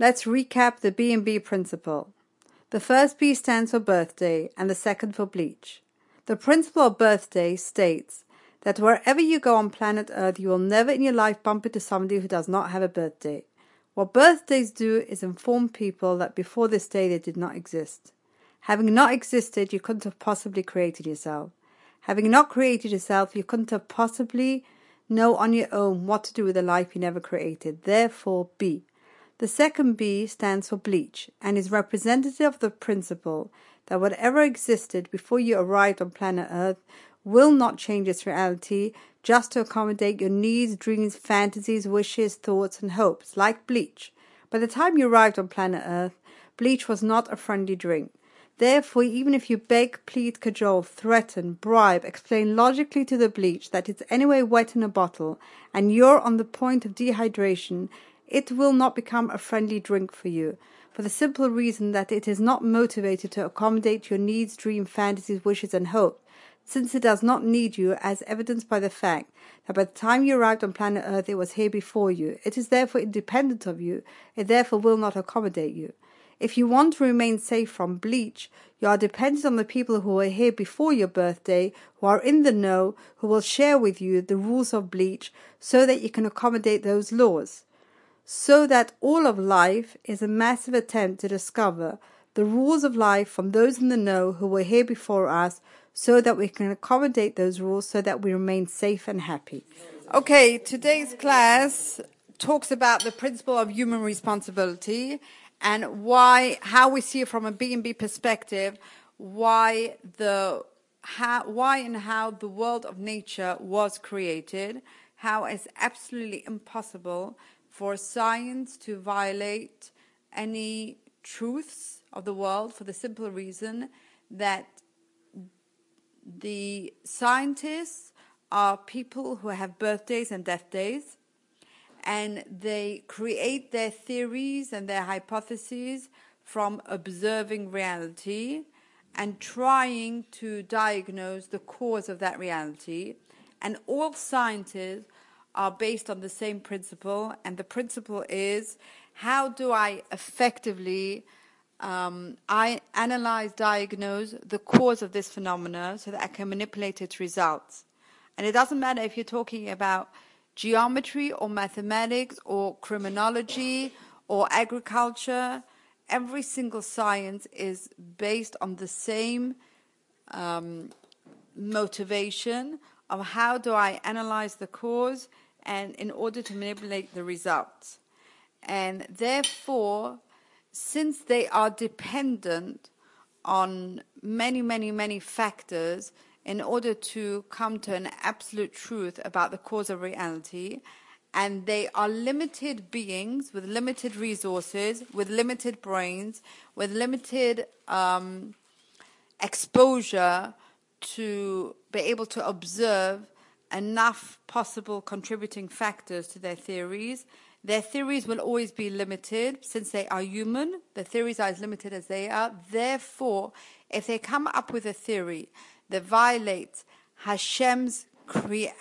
Let's recap the B&B principle. The first B stands for birthday and the second for bleach. The principle of birthday states that wherever you go on planet Earth, you will never in your life bump into somebody who does not have a birthday. What birthdays do is inform people that before this day they did not exist. Having not existed, you couldn't have possibly created yourself. Having not created yourself, you couldn't have possibly know on your own what to do with a life you never created. Therefore, B. The second B stands for bleach and is representative of the principle that whatever existed before you arrived on planet Earth will not change its reality just to accommodate your needs, dreams, fantasies, wishes, thoughts, and hopes, like bleach. By the time you arrived on planet Earth, bleach was not a friendly drink. Therefore, even if you beg, plead, cajole, threaten, bribe, explain logically to the bleach that it's anyway wet in a bottle and you're on the point of dehydration, it will not become a friendly drink for you, for the simple reason that it is not motivated to accommodate your needs, dreams, fantasies, wishes, and hopes, since it does not need you, as evidenced by the fact that by the time you arrived on planet Earth it was here before you. It is therefore independent of you, it therefore will not accommodate you. If you want to remain safe from bleach, you are dependent on the people who were here before your birthday, who are in the know, who will share with you the rules of bleach so that you can accommodate those laws so that all of life is a massive attempt to discover the rules of life from those in the know who were here before us so that we can accommodate those rules so that we remain safe and happy. Okay, today's class talks about the principle of human responsibility and why how we see it from a B&B perspective, why the how, why and how the world of nature was created, how it's absolutely impossible for science to violate any truths of the world for the simple reason that the scientists are people who have birthdays and death days and they create their theories and their hypotheses from observing reality and trying to diagnose the cause of that reality. And all scientists are based on the same principle, and the principle is how do I effectively um, I analyze, diagnose the cause of this phenomena so that I can manipulate its results. And it doesn't matter if you're talking about geometry or mathematics or criminology or agriculture. Every single science is based on the same um, motivation of how do I analyze the cause and in order to manipulate the results. And therefore, since they are dependent on many, many, many factors in order to come to an absolute truth about the cause of reality, and they are limited beings with limited resources, with limited brains, with limited um, exposure to be able to observe enough possible contributing factors to their theories. Their theories will always be limited since they are human. The theories are as limited as they are. Therefore, if they come up with a theory that violates Hashem's crea-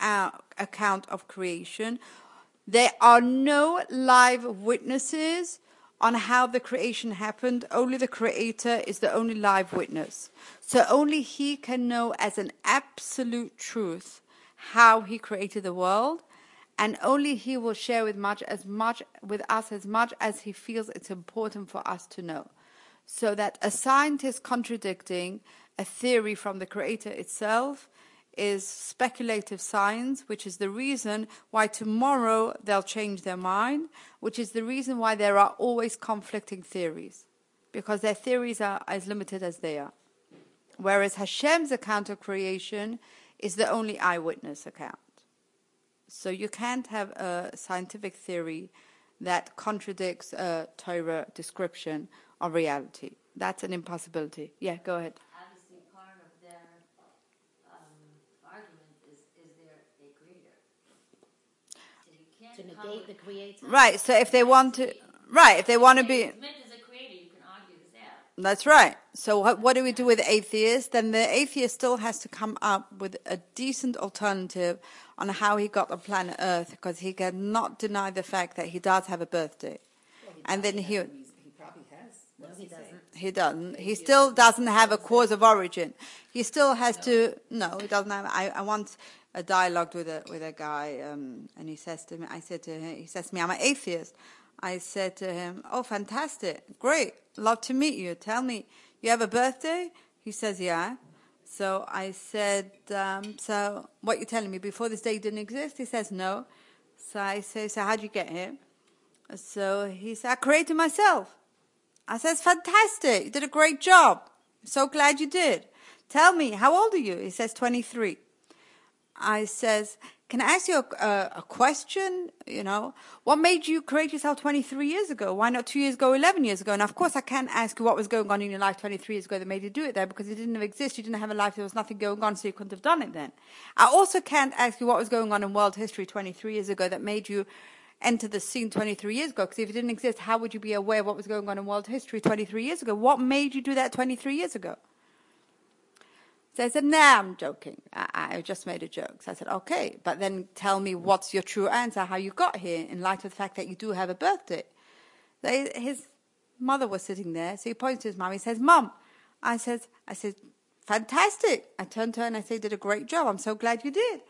account of creation, there are no live witnesses on how the creation happened. Only the Creator is the only live witness. So only He can know as an absolute truth how he created the world and only he will share with much as much with us as much as he feels it's important for us to know. So that a scientist contradicting a theory from the creator itself is speculative science which is the reason why tomorrow they'll change their mind which is the reason why there are always conflicting theories because their theories are as limited as they are. Whereas Hashem's account of creation is the only eyewitness account. So you can't have a scientific theory that contradicts a Torah description of reality. That's an impossibility. Yeah, go ahead. Obviously, part of their um, argument is is there a creator? So you can't to negate the creator. Right. So if they want to, right, if they want to be, If Smith is a creator, you can argue that. That's right. So what, what do we do with atheists? Then the atheist still has to come up with a decent alternative on how he got on planet Earth because he cannot deny the fact that he does have a birthday. and then he. He probably has. No, he doesn't. he doesn't. He still doesn't have a cause of origin. He still has to. No, he doesn't have. I, I once a dialogue with a with a guy, um, and he says to me, I said to him, he says to me, I'm an atheist. I said to him, Oh, fantastic, great, love to meet you. Tell me, you have a birthday? He says, Yeah. So I said, um, So what you telling me? Before this day didn't exist? He says, No. So I say, So how'd you get here? So he said, I created myself. I says, fantastic. You did a great job. I'm so glad you did. Tell me, how old are you? He says, 23. I says, can I ask you a, a, a question? You know, what made you create yourself 23 years ago? Why not two years ago, 11 years ago? And of course, I can't ask you what was going on in your life 23 years ago that made you do it there because it didn't exist. You didn't have a life. There was nothing going on, so you couldn't have done it then. I also can't ask you what was going on in world history 23 years ago that made you enter the scene 23 years ago because if it didn't exist, how would you be aware of what was going on in world history 23 years ago? What made you do that 23 years ago? So I said, nah, I'm joking. I, I just made a joke. So I said, okay, but then tell me what's your true answer, how you got here, in light of the fact that you do have a birthday. So his mother was sitting there, so he points to his mom. He says, Mom, I says, I said, fantastic. I turned to her and I said, did a great job. I'm so glad you did.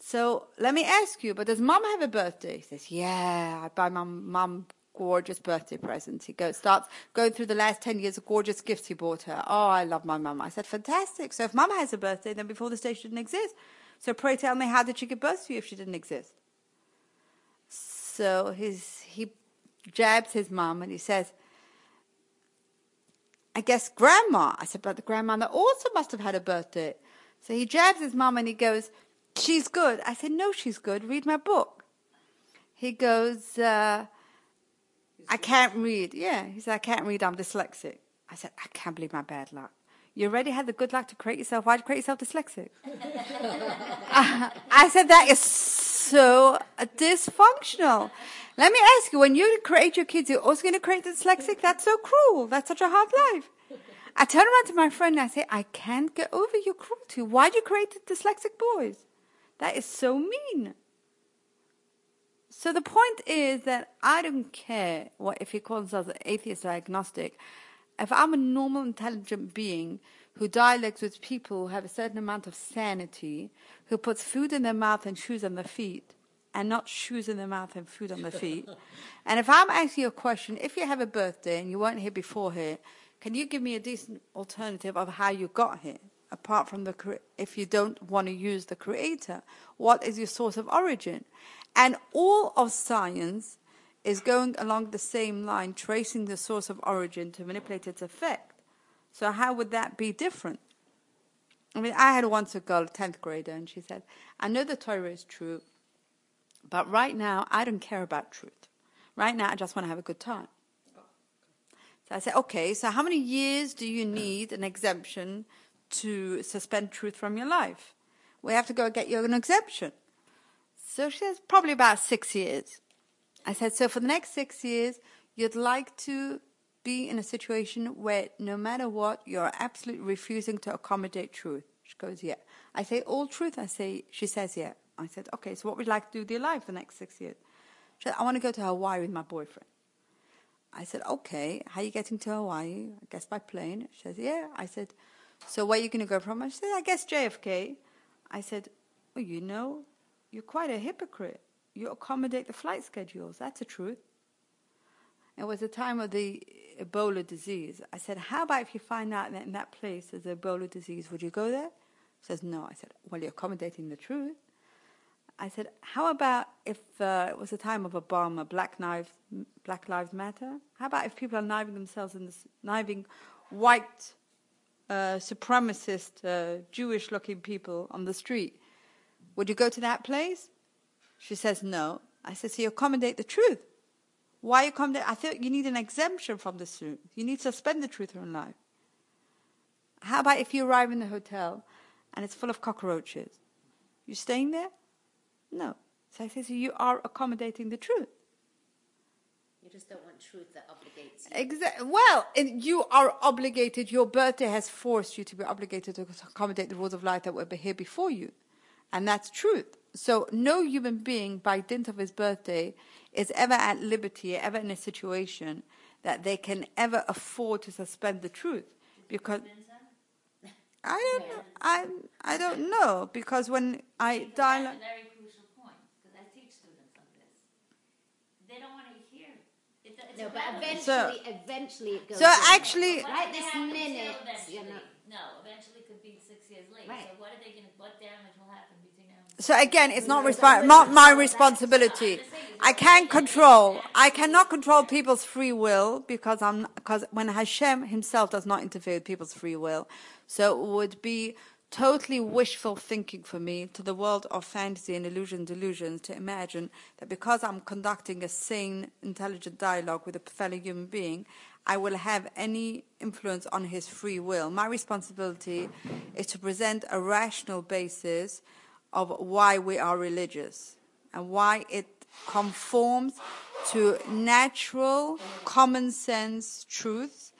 So let me ask you, but does mom have a birthday? He says, yeah, I buy my mom gorgeous birthday presents. He goes, starts going through the last 10 years of gorgeous gifts he bought her. Oh, I love my mum. I said, fantastic. So if mum has a birthday, then before the day she didn't exist. So pray tell me, how did she give birth to you if she didn't exist? So his, he jabs his mum and he says, I guess grandma. I said, but the grandmother also must have had a birthday. So he jabs his mum and he goes, she's good. I said, no, she's good. Read my book. He goes, uh, I can't read. Yeah, he said, I can't read. I'm dyslexic. I said, I can't believe my bad luck. You already had the good luck to create yourself. Why'd you create yourself dyslexic? Uh, I said, that is so dysfunctional. Let me ask you, when you create your kids, you're also going to create dyslexic? That's so cruel. That's such a hard life. I turn around to my friend and I say, I can't get over your cruelty. Why'd you create dyslexic boys? That is so mean. So the point is that I don't care what if he calls us atheist or agnostic. If I'm a normal, intelligent being who dialogues with people who have a certain amount of sanity, who puts food in their mouth and shoes on their feet, and not shoes in their mouth and food on their feet, and if I'm asking you a question, if you have a birthday and you weren't here before here, can you give me a decent alternative of how you got here? Apart from the, if you don't want to use the creator, what is your source of origin? And all of science is going along the same line, tracing the source of origin to manipulate its effect. So how would that be different? I mean, I had once a girl, a 10th grader, and she said, I know the Torah is true, but right now I don't care about truth. Right now I just want to have a good time. So I said, okay, so how many years do you need an exemption to suspend truth from your life? We have to go get you an exemption. So she says, probably about six years. I said, so for the next six years, you'd like to be in a situation where no matter what, you're absolutely refusing to accommodate truth. She goes, yeah. I say, all truth? I say, she says, yeah. I said, okay, so what would you like to do with your life the next six years? She said, I want to go to Hawaii with my boyfriend. I said, okay, how are you getting to Hawaii? I guess by plane. She says, yeah. I said, so where are you going to go from? She said, I guess JFK. I said, well, you know, you're quite a hypocrite. You accommodate the flight schedules. That's the truth. It was the time of the Ebola disease. I said, how about if you find out that in that place there's Ebola disease, would you go there? She says, no. I said, well, you're accommodating the truth. I said, how about if uh, it was the time of Obama, Black Lives, Black Lives Matter? How about if people are kniving themselves in this, kniving white uh, supremacist, uh, Jewish-looking people on the street? Would you go to that place? She says, no. I said, so you accommodate the truth. Why you accommodate? I thought you need an exemption from the truth. You need to suspend the truth in life. How about if you arrive in the hotel and it's full of cockroaches? You staying there? No. So I say, so you are accommodating the truth. You just don't want truth that obligates you. Exactly. Well, and you are obligated. Your birthday has forced you to be obligated to accommodate the rules of life that were here before you, and that's truth. So no human being, by dint of his birthday, is ever at liberty, ever in a situation that they can ever afford to suspend the truth. Because I don't know. I, I don't know. Because when I Because dialogue. That's a very crucial point, because I teach students on this. They don't want to hear. It, it's No, but irrelevant. eventually, eventually it goes. So in. actually, What Right this minute, till you eventually? know. No, eventually could be six years later. Right. So what are they going to? What damage will happen between now? and So again, it's not resp- not my responsibility. I can't control. I cannot control people's free will because I'm because when Hashem Himself does not interfere with people's free will, so it would be totally wishful thinking for me to the world of fantasy and illusion delusions to imagine that because I'm conducting a sane, intelligent dialogue with a fellow human being, I will have any influence on his free will. My responsibility is to present a rational basis of why we are religious and why it conforms to natural, common sense truths.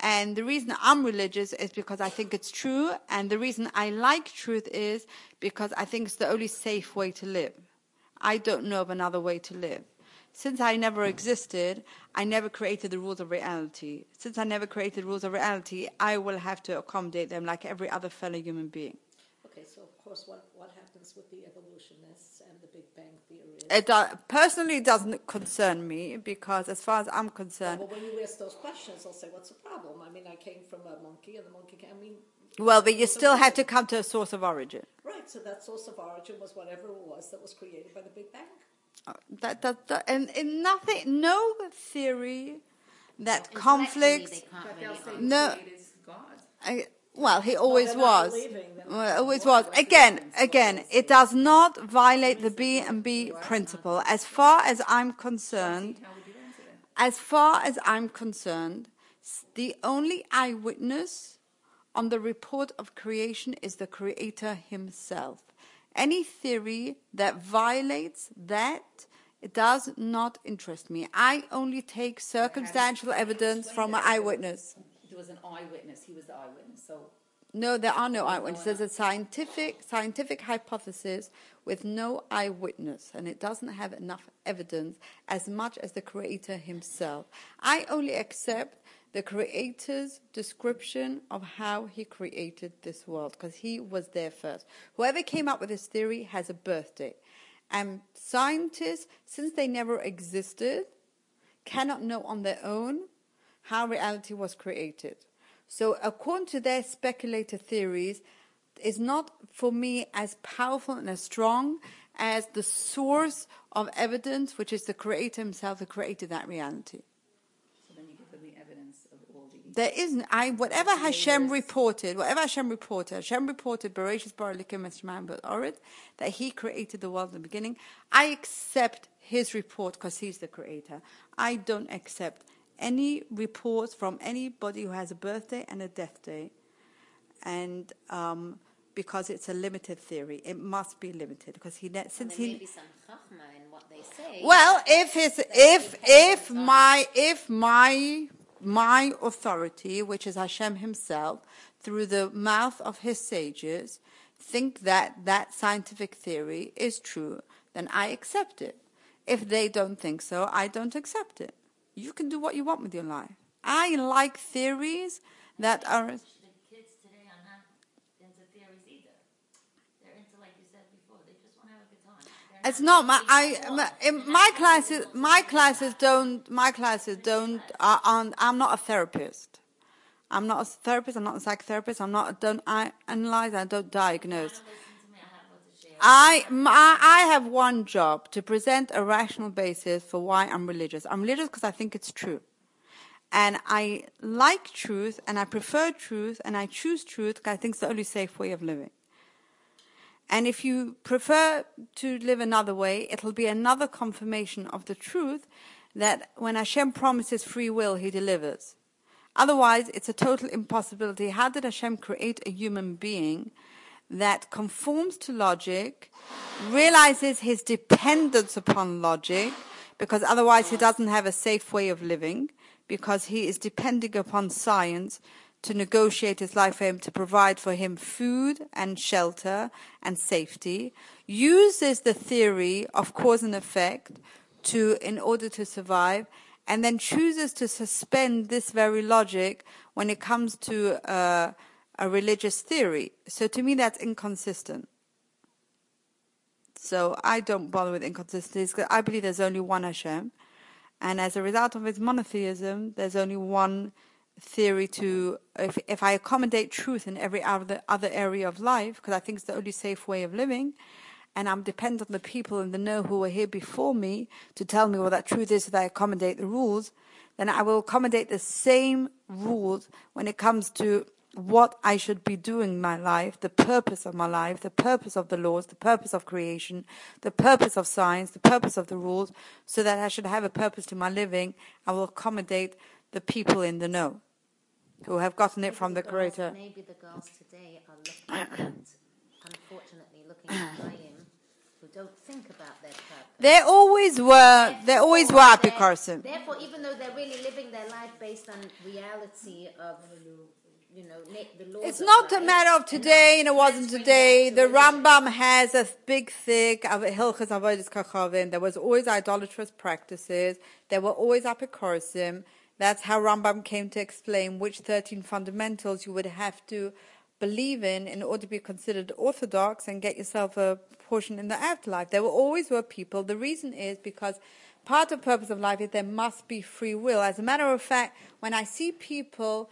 And the reason I'm religious is because I think it's true, and the reason I like truth is because I think it's the only safe way to live. I don't know of another way to live. Since I never existed, I never created the rules of reality. Since I never created rules of reality, I will have to accommodate them like every other fellow human being. Okay, so course, what, what happens with the evolutionists and the Big Bang Theory It do- personally doesn't concern me because, as far as I'm concerned, well, when you ask those questions, they'll say, what's the problem? I mean, I came from a monkey, and the monkey came, I mean, well, but you still have to come to a source of origin. right, so that source of origin was whatever it was that was created by the Big Bang. Uh, That, that, that and, and nothing, no theory that Intellectually, conflicts. They can't But really they'll say. No. created is God. I, well, he always was. Well, always was. Again, again, it does not violate the B and B principle. As far as I'm concerned, How would you answer that? as far as I'm concerned, the only eyewitness on the report of creation is the creator himself. Any theory that violates that it does not interest me. I only take circumstantial evidence from an eyewitness. Was an eyewitness. He was the eyewitness. So No, there are no eyewitnesses. There's a scientific scientific hypothesis with no eyewitness, and it doesn't have enough evidence as much as the creator himself. I only accept the creator's description of how he created this world because he was there first. Whoever came up with this theory has a birthday. And scientists, since they never existed, cannot know on their own how reality was created. So, according to their speculative theories, is not for me as powerful and as strong as the source of evidence, which is the creator himself who created that reality. so then you give them the evidence of all the. There isn't I whatever Hashem reported, whatever Hashem reported, Hashem reported Bereshit Bara Elokim Eshemayim Orit that He created the world in the beginning. I accept His report because He's the Creator. I don't accept any reports from anybody who has a birthday and a death day, and um, because it's a limited theory, it must be limited because He ne- since there He may some chachma in what they say. well, if his, if if my if my my authority, which is Hashem Himself, through the mouth of His sages, think that that scientific theory is true, then I accept it. If they don't think so, I don't accept it. You can do what you want with your life. I like theories that are. The kids today are not into theories either. They're into, like you said before, they just want to have a good time. They're It's not my. I my, in my classes. My classes don't. My classes don't. Are, aren't, I'm not a therapist. I'm not a therapist. I'm not a psychotherapist. I'm not. Don't I analyze. I don't diagnose. Listen to me, I have what to share. I, my, I have one job to present a rational basis for why I'm religious. I'm religious because I think it's true. And I like truth and I prefer truth and I choose truth because I think it's the only safe way of living. And if you prefer to live another way, it'll be another confirmation of the truth that when Hashem promises free will, He delivers. Otherwise, it's a total impossibility. How did Hashem create a human being that conforms to logic, realizes his dependence upon logic, because otherwise he doesn't have a safe way of living, because he is depending upon science to negotiate his life for him, to provide for him food and shelter and safety, uses the theory of cause and effect to in order to survive, and then chooses to suspend this very logic when it comes to uh, a religious theory. So to me, that's inconsistent. So I don't bother with inconsistencies because I believe there's only one Hashem, and as a result of its monotheism, there's only one theory to if if I accommodate truth in every other other area of life because I think it's the only safe way of living, and I'm dependent on the people in the know who were here before me to tell me what that truth is, that I accommodate the rules, then I will accommodate the same rules when it comes to what I should be doing in my life, the purpose of my life, the purpose of the laws, the purpose of creation, the purpose of science, the purpose of the rules, so that I should have a purpose to my living. I will accommodate the people in the know who have gotten it from the Maybe girls- Creator. Maybe the girls today are looking at, unfortunately, looking at Chaim who don't think about their purpose. They always were. They always were they're- Therefore, even though they're really living their life based on reality of, you know, the laws It's not a matter of today and it wasn't today. The Rambam has a big thick of Hilchos Avodas Kochavim. There was always idolatrous practices. There were always apicorsim. That's how Rambam came to explain which 13 fundamentals you would have to believe in in order to be considered orthodox and get yourself a portion in the afterlife. There were always were people. The reason is because part of the purpose of life is there must be free will. As a matter of fact, when I see people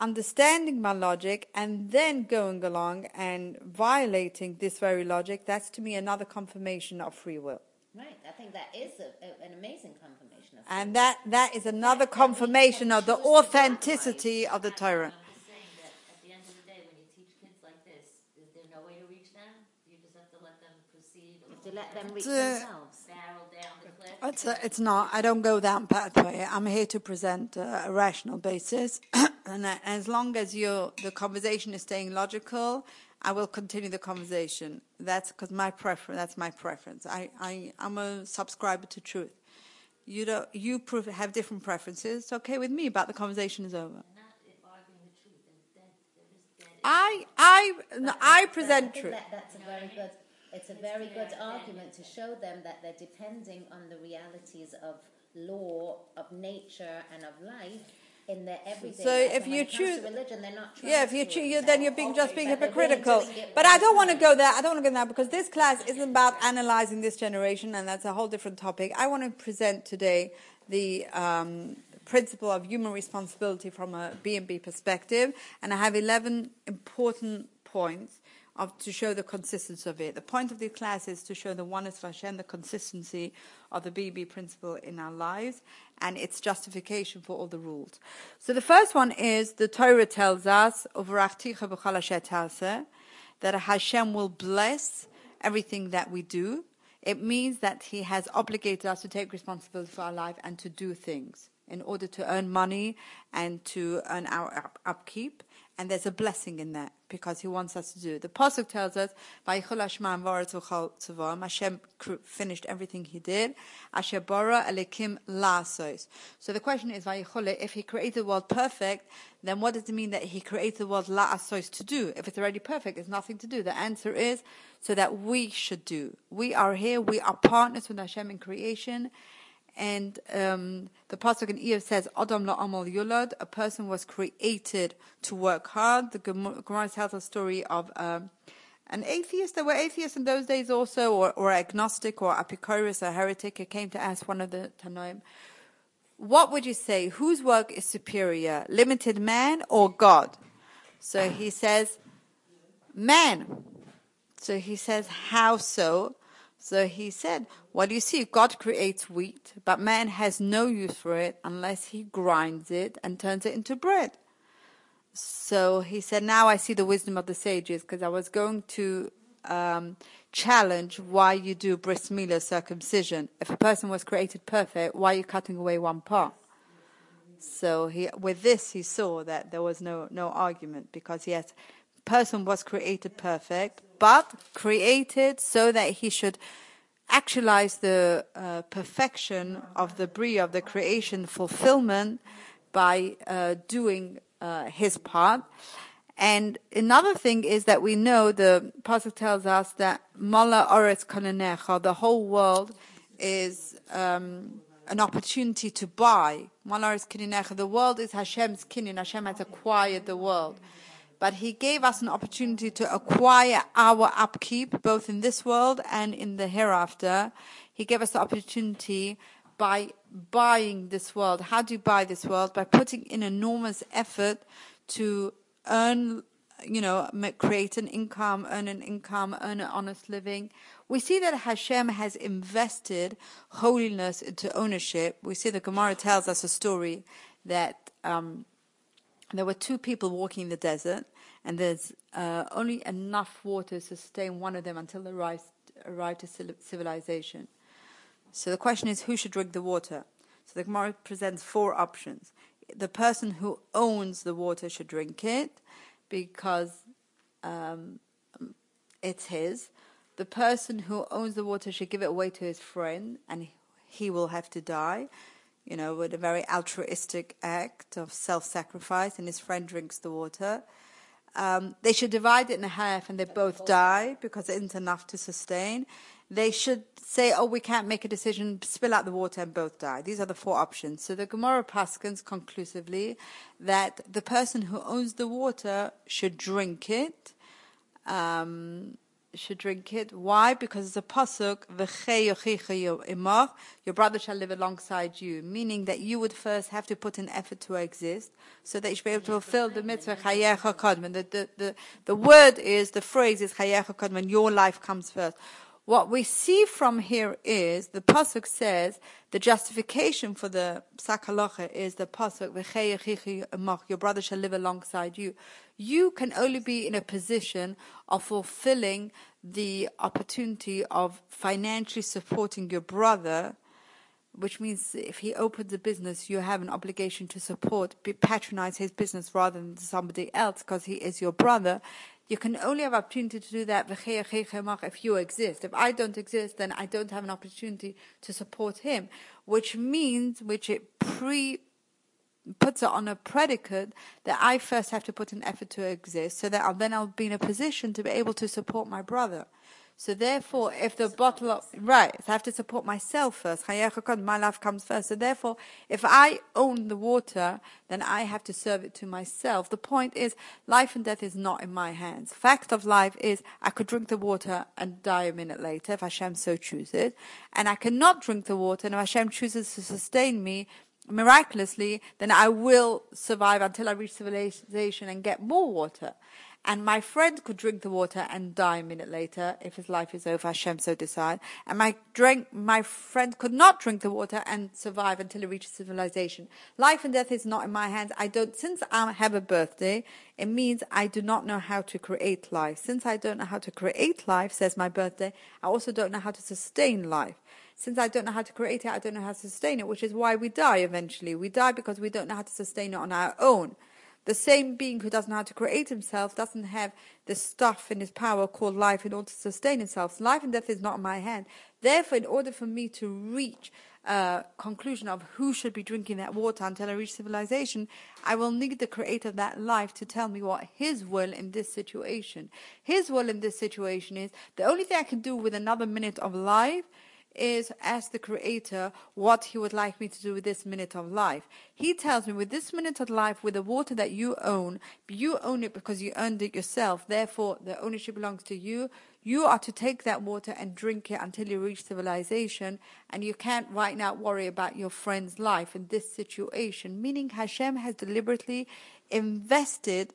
understanding my logic and then going along and violating this very logic, that's to me another confirmation of free will. Right, I think that is a, a, an amazing confirmation of And that, that is another confirmation of the authenticity of the Torah. I'm just saying that at the end of the day, when you teach kids like this, is there no way to reach them? You just have to let them proceed. to let them reach Uh, themselves. the. It's, uh, it's not. I don't go that pathway. I'm here to present uh, a rational basis. and uh, as long as you the conversation is staying logical, I will continue the conversation. That's because my preference. That's my preference. I, I, I'm a subscriber to truth. You don't, you pref- have different preferences. It's okay with me, but the conversation is over. Not if arguing the truth, and dead, they're just dead. I, I, no, I I present truth. that, that's a very good. It's a very good argument to show them that they're depending on the realities of law, of nature, and of life in their everyday. So if you it comes to choose- religion, they're not. Yeah, if you choose, then you're being just being But they're willing to hypocritical. But I don't want to go there. I don't want to go there because this class isn't about analyzing this generation, and that's a whole different topic. I want to present today the um, principle of human responsibility from a B&B perspective, and I have 11 important points of to show the consistency of it. The point of the class is to show the oneness of Hashem, the consistency of the BB principle in our lives, and its justification for all the rules. So the first one is the Torah tells us, that Hashem will bless everything that we do. It means that He has obligated us to take responsibility for our life and to do things in order to earn money and to earn our upkeep. And there's a blessing in that because He wants us to do it. The pasuk tells us. Hashem finished everything He did. Bara elikim lasos. So the question is, if He created the world perfect, then what does it mean that He created the world la'asos to do? If it's already perfect, there's nothing to do. The answer is so that we should do. We are here. We are partners with Hashem in creation. And um, the pasuk in Iyov says, "Adam la amal yulad." A person was created to work hard. The Gemara tells a story of um, an atheist. There were atheists in those days also, or, or agnostic, or apicurus, a heretic. Who came to ask one of the Tanoim, "What would you say? Whose work is superior, limited man or God?" So he says, "Man." So he says, How so? So he said, Well, you see, God creates wheat, but man has no use for it unless he grinds it and turns it into bread. So he said, Now I see the wisdom of the sages because I was going to um, challenge why you do bris milah circumcision. If a person was created perfect, why are you cutting away one part? So he, with this, he saw that there was no, no argument because he yes, person was created perfect, but created so that he should actualize the uh, perfection of the bria of the creation fulfillment by uh, doing uh, his part. And another thing is that we know the pasuk tells us that Mala Oretz Kinyanecha, the whole world is um, an opportunity to buy. Malaris kinyanecha. The world is Hashem's kinyan. Hashem has acquired the world. But He gave us an opportunity to acquire our upkeep, both in this world and in the hereafter. He gave us the opportunity by buying this world. How do you buy this world? By putting in enormous effort to earn, you know, create an income, earn an income, earn an honest living. We see that Hashem has invested holiness into ownership. We see the Gemara tells us a story that um, there were two people walking in the desert, and there's uh, only enough water to sustain one of them until they arrive, arrive to civilization. So the question is, who should drink the water? So the Gemara presents four options. The person who owns the water should drink it because um, it's his. The person who owns the water should give it away to his friend, and he will have to die. You know, with a very altruistic act of self-sacrifice, and his friend drinks the water. Um, they should divide it in half, and they both die because it isn't enough to sustain. They should say, "Oh, we can't make a decision. Spill out the water, and both die." These are the four options. So the Gemara paskins conclusively that the person who owns the water should drink it. Um, should drink it. Why? Because it's a pasuk, your brother shall live alongside you, meaning that you would first have to put in effort to exist, so that you should be able to fulfill the mitzvah. The, the, the, the word is, the phrase is your life comes first. What we see from here is the pasuk says the justification for the sakalocha is the pasuk your brother shall live alongside you. You can only be in a position of fulfilling the opportunity of financially supporting your brother, which means if he opens a business, you have an obligation to support, patronize his business rather than somebody else because he is your brother. You can only have opportunity to do that if you exist. If I don't exist, then I don't have an opportunity to support him, which means, which it pre puts it on a predicate that I first have to put an effort to exist, so that I'll, then I'll be in a position to be able to support my brother. So therefore, if the bottle of right, I have to support myself first. My life comes first. So therefore, if I own the water, then I have to serve it to myself. The point is, life and death is not in my hands. Fact of life is, I could drink the water and die a minute later if Hashem so chooses, and I cannot drink the water, and if Hashem chooses to sustain me, miraculously, then I will survive until I reach civilization and get more water. And my friend could drink the water and die a minute later if his life is over, Hashem so decide. And my drink, my friend could not drink the water and survive until he reaches civilization. Life and death is not in my hands. I don't, since I have a birthday, it means I do not know how to create life. Since I don't know how to create life, says my birthday, I also don't know how to sustain life since I don't know how to create it, I don't know how to sustain it, which is why we die eventually. We die because we don't know how to sustain it on our own. The same being who doesn't know how to create himself doesn't have the stuff in his power called life in order to sustain himself. Life and death is not in my hand. Therefore, in order for me to reach a conclusion of who should be drinking that water until I reach civilization, I will need the creator of that life to tell me what his will in this situation. His will in this situation is the only thing I can do with another minute of life is ask the creator what he would like me to do with this minute of life. He tells me with this minute of life, with the water that you own, you own it because you earned it yourself. Therefore, the ownership belongs to you. You are to take that water and drink it until you reach civilization. And you can't right now worry about your friend's life in this situation. Meaning Hashem has deliberately invested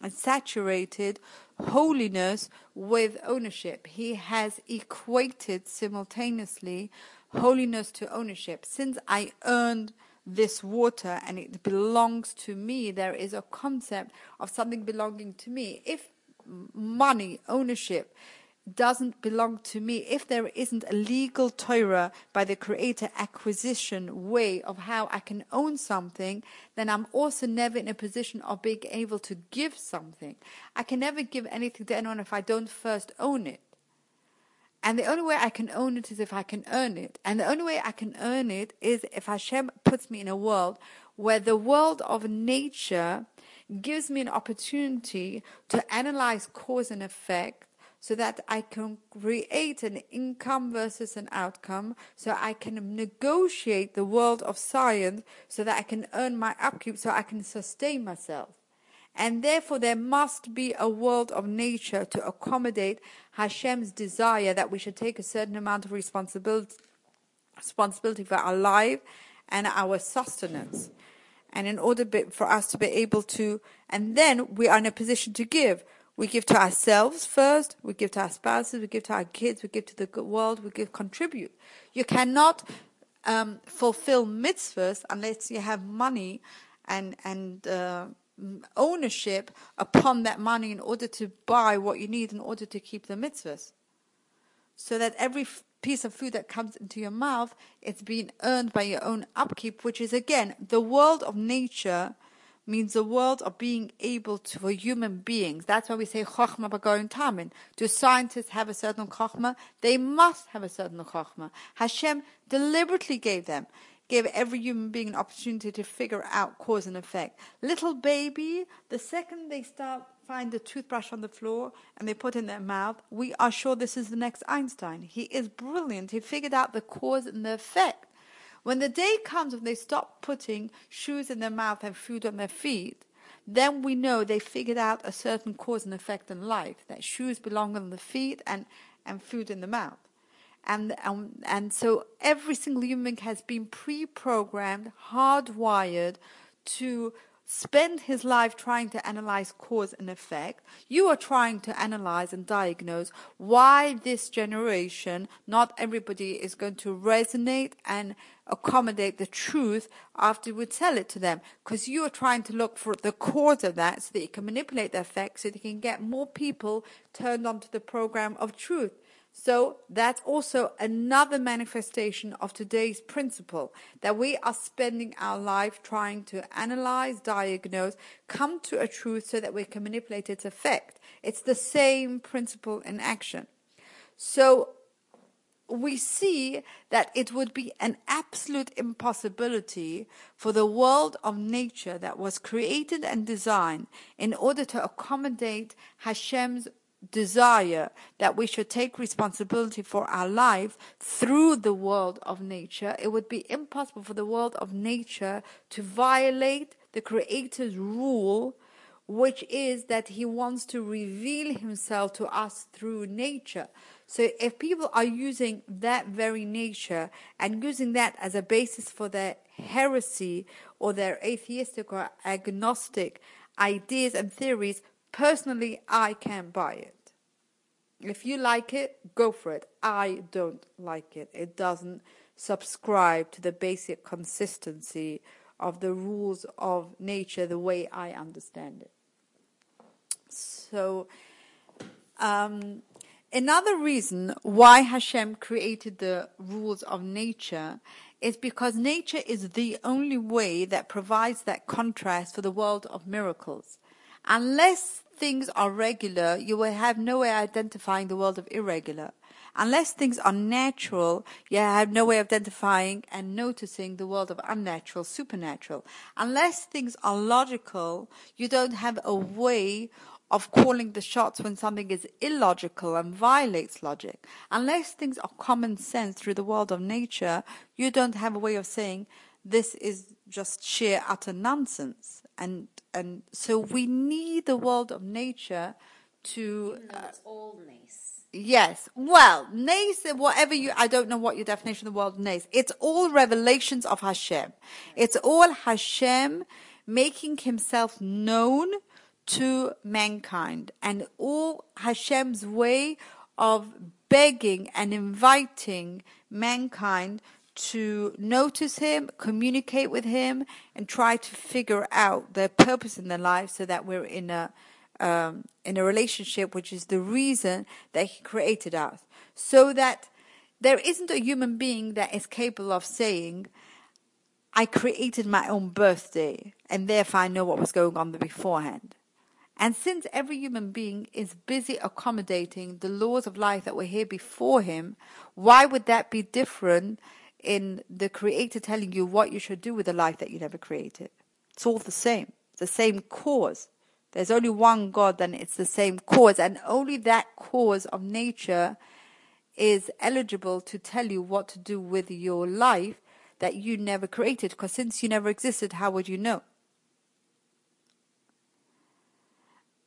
and saturated holiness with ownership. He has equated simultaneously holiness to ownership. Since I earned this water and it belongs to me, there is a concept of something belonging to me. If money, ownership, doesn't belong to me, if there isn't a legal Torah by the creator acquisition way of how I can own something, then I'm also never in a position of being able to give something. I can never give anything to anyone if I don't first own it. And the only way I can own it is if I can earn it. And the only way I can earn it is if Hashem puts me in a world where the world of nature gives me an opportunity to analyze cause and effect so that I can create an income versus an outcome, so I can negotiate the world of science, so that I can earn my upkeep, so I can sustain myself. And therefore, there must be a world of nature to accommodate Hashem's desire that we should take a certain amount of responsibility, responsibility for our life and our sustenance. And in order for us to be able to, and then we are in a position to give. We give to ourselves first, we give to our spouses, we give to our kids, we give to the world, we give contribute. You cannot um, fulfill mitzvahs unless you have money and and uh, ownership upon that money in order to buy what you need in order to keep the mitzvahs. So that every f- piece of food that comes into your mouth, it's being earned by your own upkeep, which is again the world of nature means the world of being able to for human beings. That's why we say chokhmah bagoyim tamin. Do scientists have a certain chokhmah? They must have a certain chokhmah. Hashem deliberately gave them, gave every human being an opportunity to figure out cause and effect. Little baby, the second they start find the toothbrush on the floor and they put in their mouth, we are sure this is the next Einstein. He is brilliant. He figured out the cause and the effect. When the day comes when they stop putting shoes in their mouth and food on their feet, then we know they figured out a certain cause and effect in life that shoes belong on the feet and, and food in the mouth. And, and, and so every single human has been pre programmed, hardwired to spend his life trying to analyze cause and effect. You are trying to analyze and diagnose why this generation, not everybody is going to resonate and accommodate the truth after we tell it to them. Because you are trying to look for the cause of that so that you can manipulate the effect so that you can get more people turned onto the program of truth. So that's also another manifestation of today's principle that we are spending our life trying to analyze, diagnose, come to a truth so that we can manipulate its effect. It's the same principle in action. So we see that it would be an absolute impossibility for the world of nature that was created and designed in order to accommodate Hashem's desire that we should take responsibility for our life through the world of nature, it would be impossible for the world of nature to violate the Creator's rule, which is that He wants to reveal Himself to us through nature. So if people are using that very nature and using that as a basis for their heresy or their atheistic or agnostic ideas and theories, personally, I can't buy it. If you like it, go for it. I don't like it. It doesn't subscribe to the basic consistency of the rules of nature the way I understand it. So, um, another reason why Hashem created the rules of nature is because nature is the only way that provides that contrast for the world of miracles. Unless things are regular, you will have no way of identifying the world of irregular. Unless things are natural, you have no way of identifying and noticing the world of unnatural, supernatural. Unless things are logical, you don't have a way of calling the shots when something is illogical and violates logic. Unless things are common sense through the world of nature, you don't have a way of saying this is just sheer utter nonsense. And and so we need the world of nature to uh, it's all nice. Yes. Well, nace, whatever you, I don't know what your definition of the word nace. It's all revelations of Hashem. It's all Hashem making himself known to mankind and all Hashem's way of begging and inviting mankind to notice him, communicate with him, and try to figure out their purpose in their life so that we're in a um, in a relationship, which is the reason that He created us. So that there isn't a human being that is capable of saying, I created my own birthday, and therefore I know what was going on beforehand. And since every human being is busy accommodating the laws of life that were here before him, why would that be different in the Creator telling you what you should do with the life that you never created? It's all the same, the same cause there's only one God, then it's the same cause, and only that cause of nature is eligible to tell you what to do with your life that you never created. Because since you never existed, how would you know?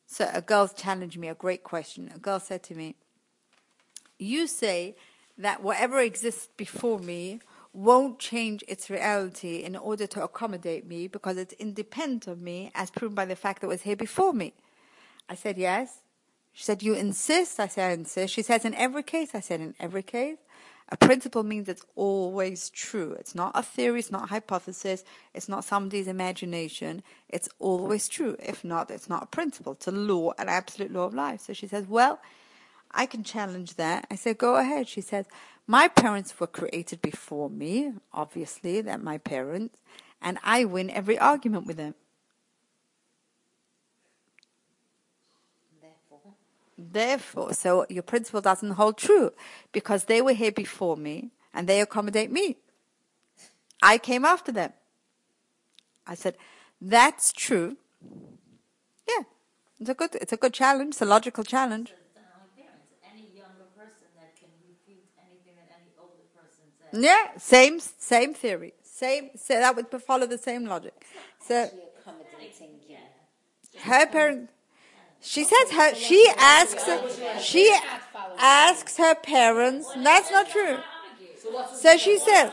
So a girl challenged me a great question. A girl said to me, You say that whatever exists before me won't change its reality in order to accommodate me because it's independent of me, as proven by the fact that it was here before me. I said, Yes. She said, You insist? I said, I insist. She says, In every case? I said, In every case. A principle means it's always true. It's not a theory, it's not a hypothesis, it's not somebody's imagination. It's always true. If not, it's not a principle. It's a law, an absolute law of life. So she says, Well, I can challenge that. I said, Go ahead. She says, My parents were created before me, obviously, they're my parents, and I win every argument with them. Therefore, Therefore, so your principle doesn't hold true because they were here before me and they accommodate me. I came after them. I said, that's true. Yeah, it's a good, it's a good challenge. It's a logical challenge. It's not only parents, any younger person that can refute anything that any older person says. Yeah, same, same theory. Same, so that would follow the same logic. So actually accommodating you. her parent, she says her, she asks, she asks her parents. That's not true. So she says,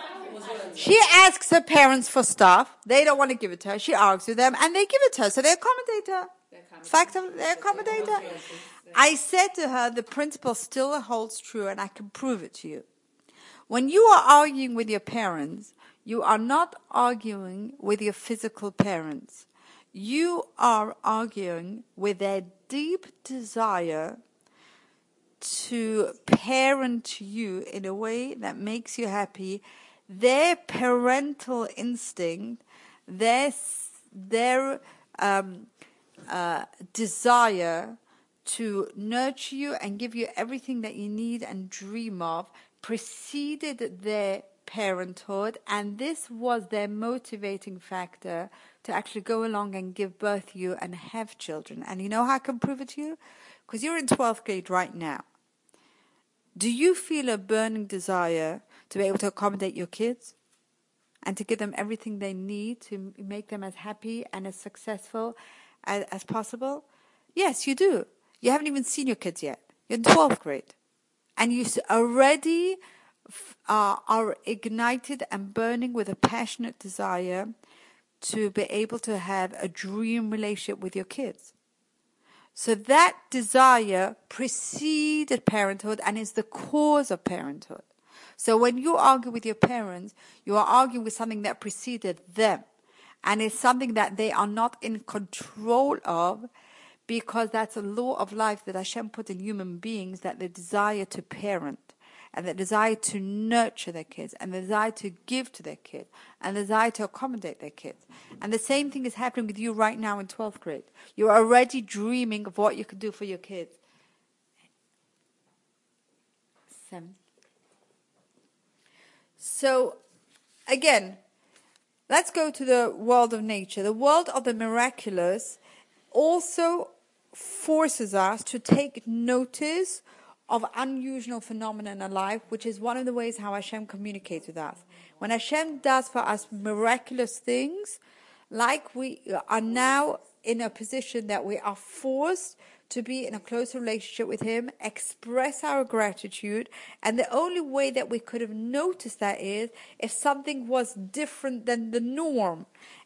she asks her parents for stuff. They don't want to give it to her. She argues with them, and they give it to her. So they accommodate her. Fact of they accommodate her. I said to her, the principle still holds true, and I can prove it to you. When you are arguing with your parents, you are not arguing with your physical parents. You are arguing with their deep desire to parent you in a way that makes you happy. Their parental instinct, their their um, uh, desire to nurture you and give you everything that you need and dream of preceded their parenthood, and this was their motivating factor to actually go along and give birth to you and have children. And you know how I can prove it to you? Because you're in 12th grade right now. Do you feel a burning desire to be able to accommodate your kids and to give them everything they need to make them as happy and as successful as, as possible? Yes, you do. You haven't even seen your kids yet. You're in 12th grade. And you already uh, are ignited and burning with a passionate desire to be able to have a dream relationship with your kids. So that desire preceded parenthood and is the cause of parenthood. So when you argue with your parents, you are arguing with something that preceded them. And it's something that they are not in control of because that's a law of life that Hashem put in human beings that the desire to parent and the desire to nurture their kids and the desire to give to their kids and the desire to accommodate their kids. And the same thing is happening with you right now in 12th grade. You're already dreaming of what you could do for your kids. Seven. So, again, let's go to the world of nature. The world of the miraculous also forces us to take notice of unusual phenomena in our life, which is one of the ways how Hashem communicates with us. When Hashem does for us miraculous things, like we are now in a position that we are forced to be in a closer relationship with Him, express our gratitude, and the only way that we could have noticed that is if something was different than the norm,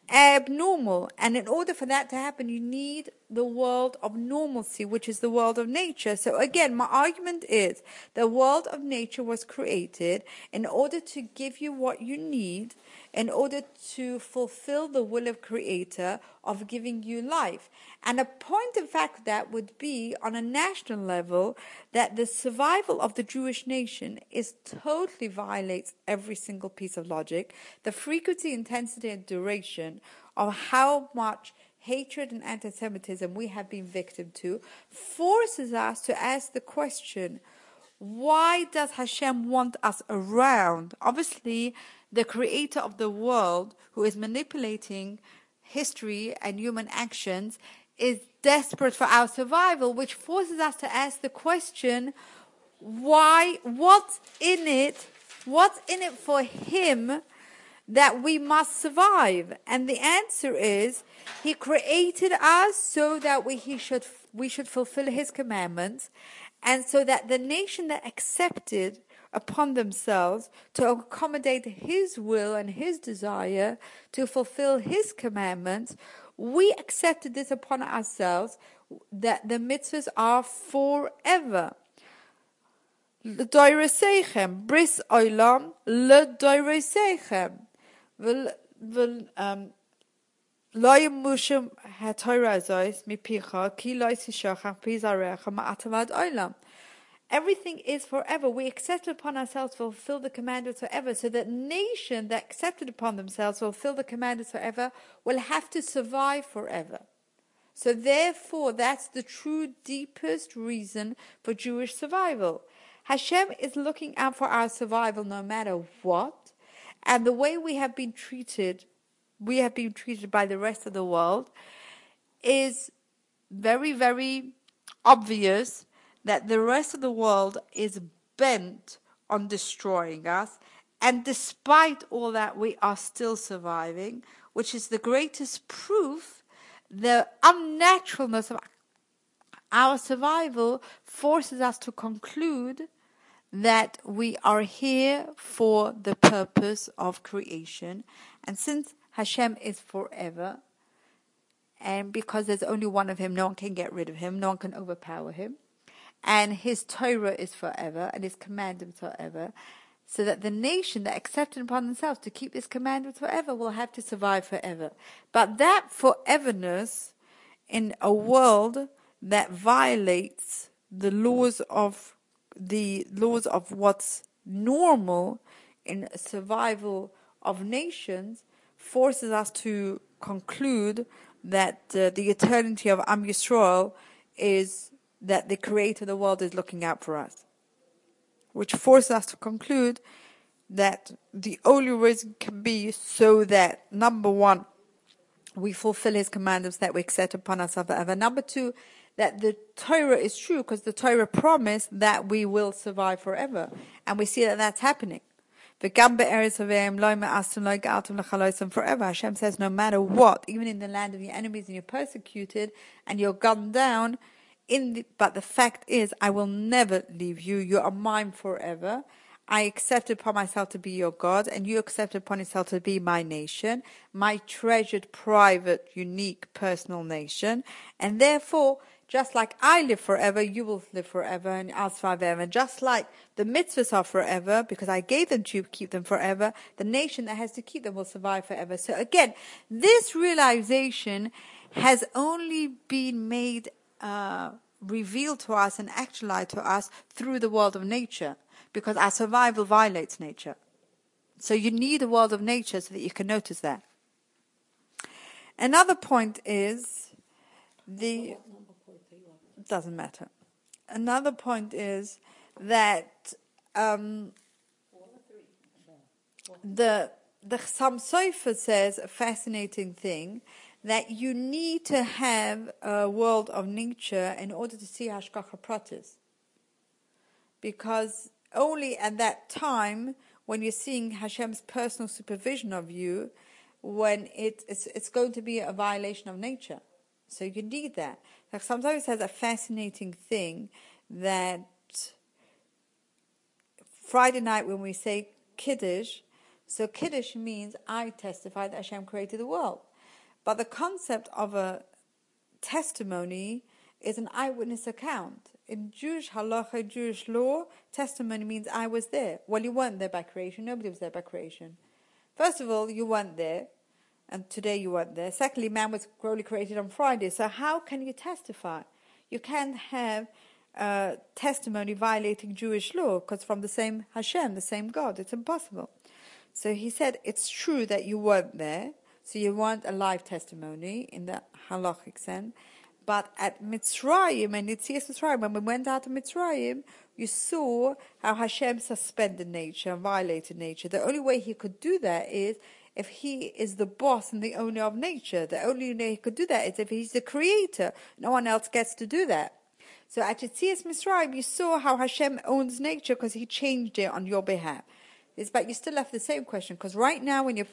abnormal. And in order for that to happen, you need the world of normalcy, which is the world of nature. So again, my argument is the world of nature was created in order to give you what you need in order to fulfill the will of creator of giving you life and a point of fact that would be on a national level that the survival of the jewish nation is totally violates every single piece of logic the frequency intensity and duration of how much hatred and anti-semitism we have been victim to forces us to ask the question why does Hashem want us around? Obviously, the creator of the world, who is manipulating history and human actions, is desperate for our survival, which forces us to ask the question, why, what's in it, what's in it for him that we must survive? And the answer is, he created us so that we, he should, we should fulfill his commandments, and so that the nation that accepted upon themselves to accommodate his will and his desire to fulfill his commandments, we accepted this upon ourselves that the mitzvahs are forever. L'doiresechem, bris oilam, l'doiresechem. Vil, um. Everything is forever. We accept upon ourselves to fulfill the commandments forever. So that nation that accepted upon themselves to fulfill the commandments forever will have to survive forever. So therefore, that's the true deepest reason for Jewish survival. Hashem is looking out for our survival no matter what. And the way we have been treated, we have been treated by the rest of the world, is very, very obvious that the rest of the world is bent on destroying us. And despite all that, we are still surviving, which is the greatest proof the unnaturalness of our survival forces us to conclude that we are here for the purpose of creation. And since Hashem is forever, and because there's only one of him, no one can get rid of him, no one can overpower him and his Torah is forever, and his commandments forever, so that the nation that accepted upon themselves to keep his commandments forever will have to survive forever. But that foreverness in a world that violates the laws of the laws of what's normal in survival of nations forces us to conclude that uh, the eternity of Am Yisrael is that the creator of the world is looking out for us. Which forces us to conclude that the only reason can be so that number one, we fulfill his commandments that we accept upon ourselves forever. Number two, that the Torah is true because the Torah promised that we will survive forever. And we see that that's happening. Forever. Hashem says, no matter what, even in the land of your enemies and you're persecuted and you're gunned down, in the, but the fact is, I will never leave you. You are mine forever. I accepted upon myself to be your God, and you accepted upon yourself to be my nation, my treasured, private, unique, personal nation. And therefore, just like I live forever, you will live forever, and as forever. And just like the mitzvahs are forever, because I gave them to you, keep them forever, the nation that has to keep them will survive forever. So again, this realization has only been made uh, revealed to us and actualized to us through the world of nature, because our survival violates nature. So you need a world of nature so that you can notice that. Another point is the doesn't matter. Another point is that um, the the Chassam Sofer says a fascinating thing that you need to have a world of nature in order to see Hashgacha Pratis. Because only at that time, when you're seeing Hashem's personal supervision of you, when it, it's, it's going to be a violation of nature. So you need that. Like sometimes it says a fascinating thing that Friday night when we say Kiddush, so Kiddush means I testify that Hashem created the world. But the concept of a testimony is an eyewitness account. In Jewish halacha, Jewish law, testimony means I was there. Well, you weren't there by creation. Nobody was there by creation. First of all, you weren't there, and today you weren't there. Secondly, man was only created on Friday. So how can you testify? You can't have uh, testimony violating Jewish law because from the same Hashem, the same God. It's impossible. So he said, it's true that you weren't there. So you want a live testimony in the halachic sense. But at Mitzrayim and Yetzias Mitzrayim, when we went out of Mitzrayim, you saw how Hashem suspended nature and violated nature. The only way he could do that is if he is the boss and the owner of nature. The only way he could do that is if he's the creator. No one else gets to do that. So at Yetzias Mitzrayim, you saw how Hashem owns nature because he changed it on your behalf. It's, but you still have the same question because right now when you're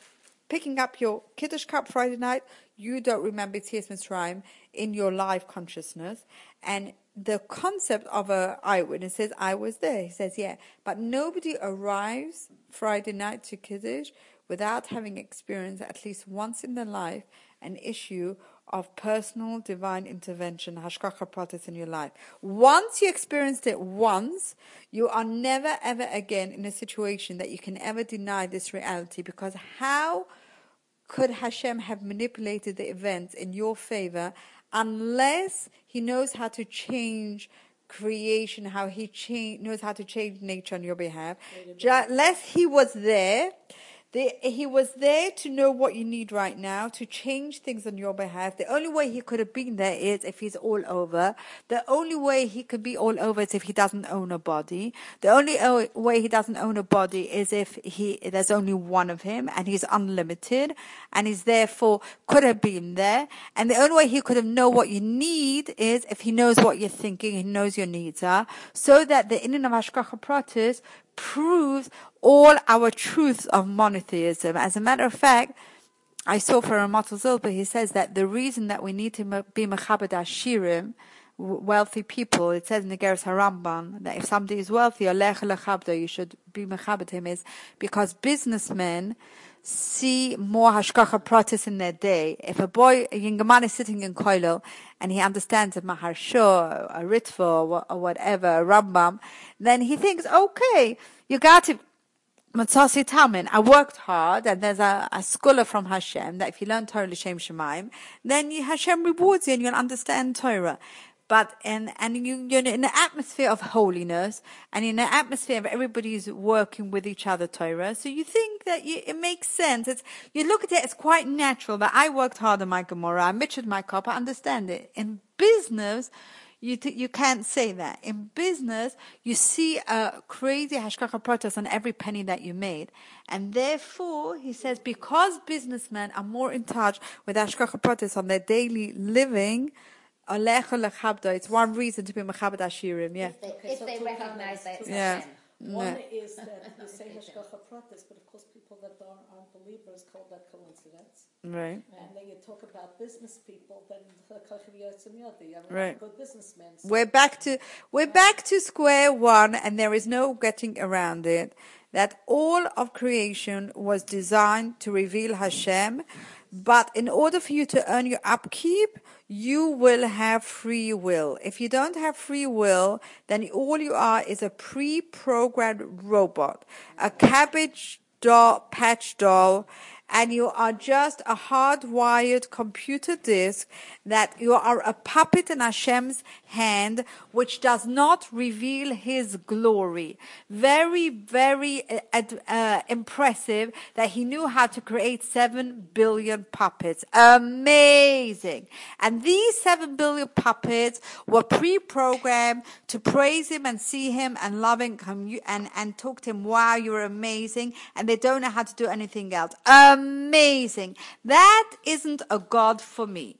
picking up your Kiddush cup Friday night, you don't remember Yetzias Mitzrayim in your live consciousness. And the concept of a eyewitness says, I was there. He says, yeah. But nobody arrives Friday night to Kiddush without having experienced at least once in their life an issue of personal divine intervention, hashgacha pratis in your life. Once you experienced it once, you are never ever again in a situation that you can ever deny this reality because how could Hashem have manipulated the events in your favor unless he knows how to change creation, how he cha- knows how to change nature on your behalf. Ju- Unless he was there, the, he was there to know what you need right now, to change things on your behalf. The only way he could have been there is if he's all over. The only way he could be all over is if he doesn't own a body. The only o- way he doesn't own a body is if he there's only one of him and he's unlimited and he's therefore could have been there. And the only way he could have know what you need is if he knows what you're thinking, he knows your needs are, so that the in of Pratis proves all our truths of monotheism. As a matter of fact, I saw for Ramatul Zilba, he says that the reason that we need to be Mechabed Ashirim, wealthy people, it says in the Geras Haramban that if somebody is wealthy, Alech Lechabda, you should be Mechabed him, is because businessmen see more hashgacha pratis in their day. If a boy, a younger man is sitting in Koilel and he understands a Maharsho, a Ritva, or, whatever, a Rambam, then he thinks, okay, you got to Matzasi Talmud, I worked hard, and there's a, a scholar from Hashem that if you learn Torah L'Shem Shemaim, then you, Hashem rewards you and you'll understand Torah. But and and you you're in an atmosphere of holiness and in an atmosphere of everybody's working with each other Torah. So you think that you, it makes sense. It's you look at it it's quite natural that I worked hard on my Gemara, I mitched my cup, I understand it. In business, you th- you can't say that. In business, you see a crazy hashgacha pratis on every penny that you made, and therefore he says because businessmen are more in touch with hashgacha pratis on their daily living. Alecha lechabda. It's one reason to be mechabed ashirim. Yeah. If they, if so they recognize that it's Yeah. Mm. One Yeah. is that you say Hashgacha pratis, but of course people that aren't believers call that coincidence. Right. And then you talk about business people, then Chacham Yotzim Yodi, I mean, Right. good businessmen. So We're back to we're back to square one, and there is no getting around it. That all of creation was designed to reveal Hashem, but in order for you to earn your upkeep, you will have free will. If you don't have free will, then all you are is a pre-programmed robot, a cabbage doll, patch doll, and you are just a hardwired computer disk that you are a puppet in Hashem's hand, which does not reveal His glory. Very, very uh, uh, impressive that He knew how to create seven billion puppets. Amazing. And these seven billion puppets were pre-programmed to praise Him and see Him and love Him and, and talk to Him, wow, you're amazing. And they don't know how to do anything else. Amazing. That isn't a God for me.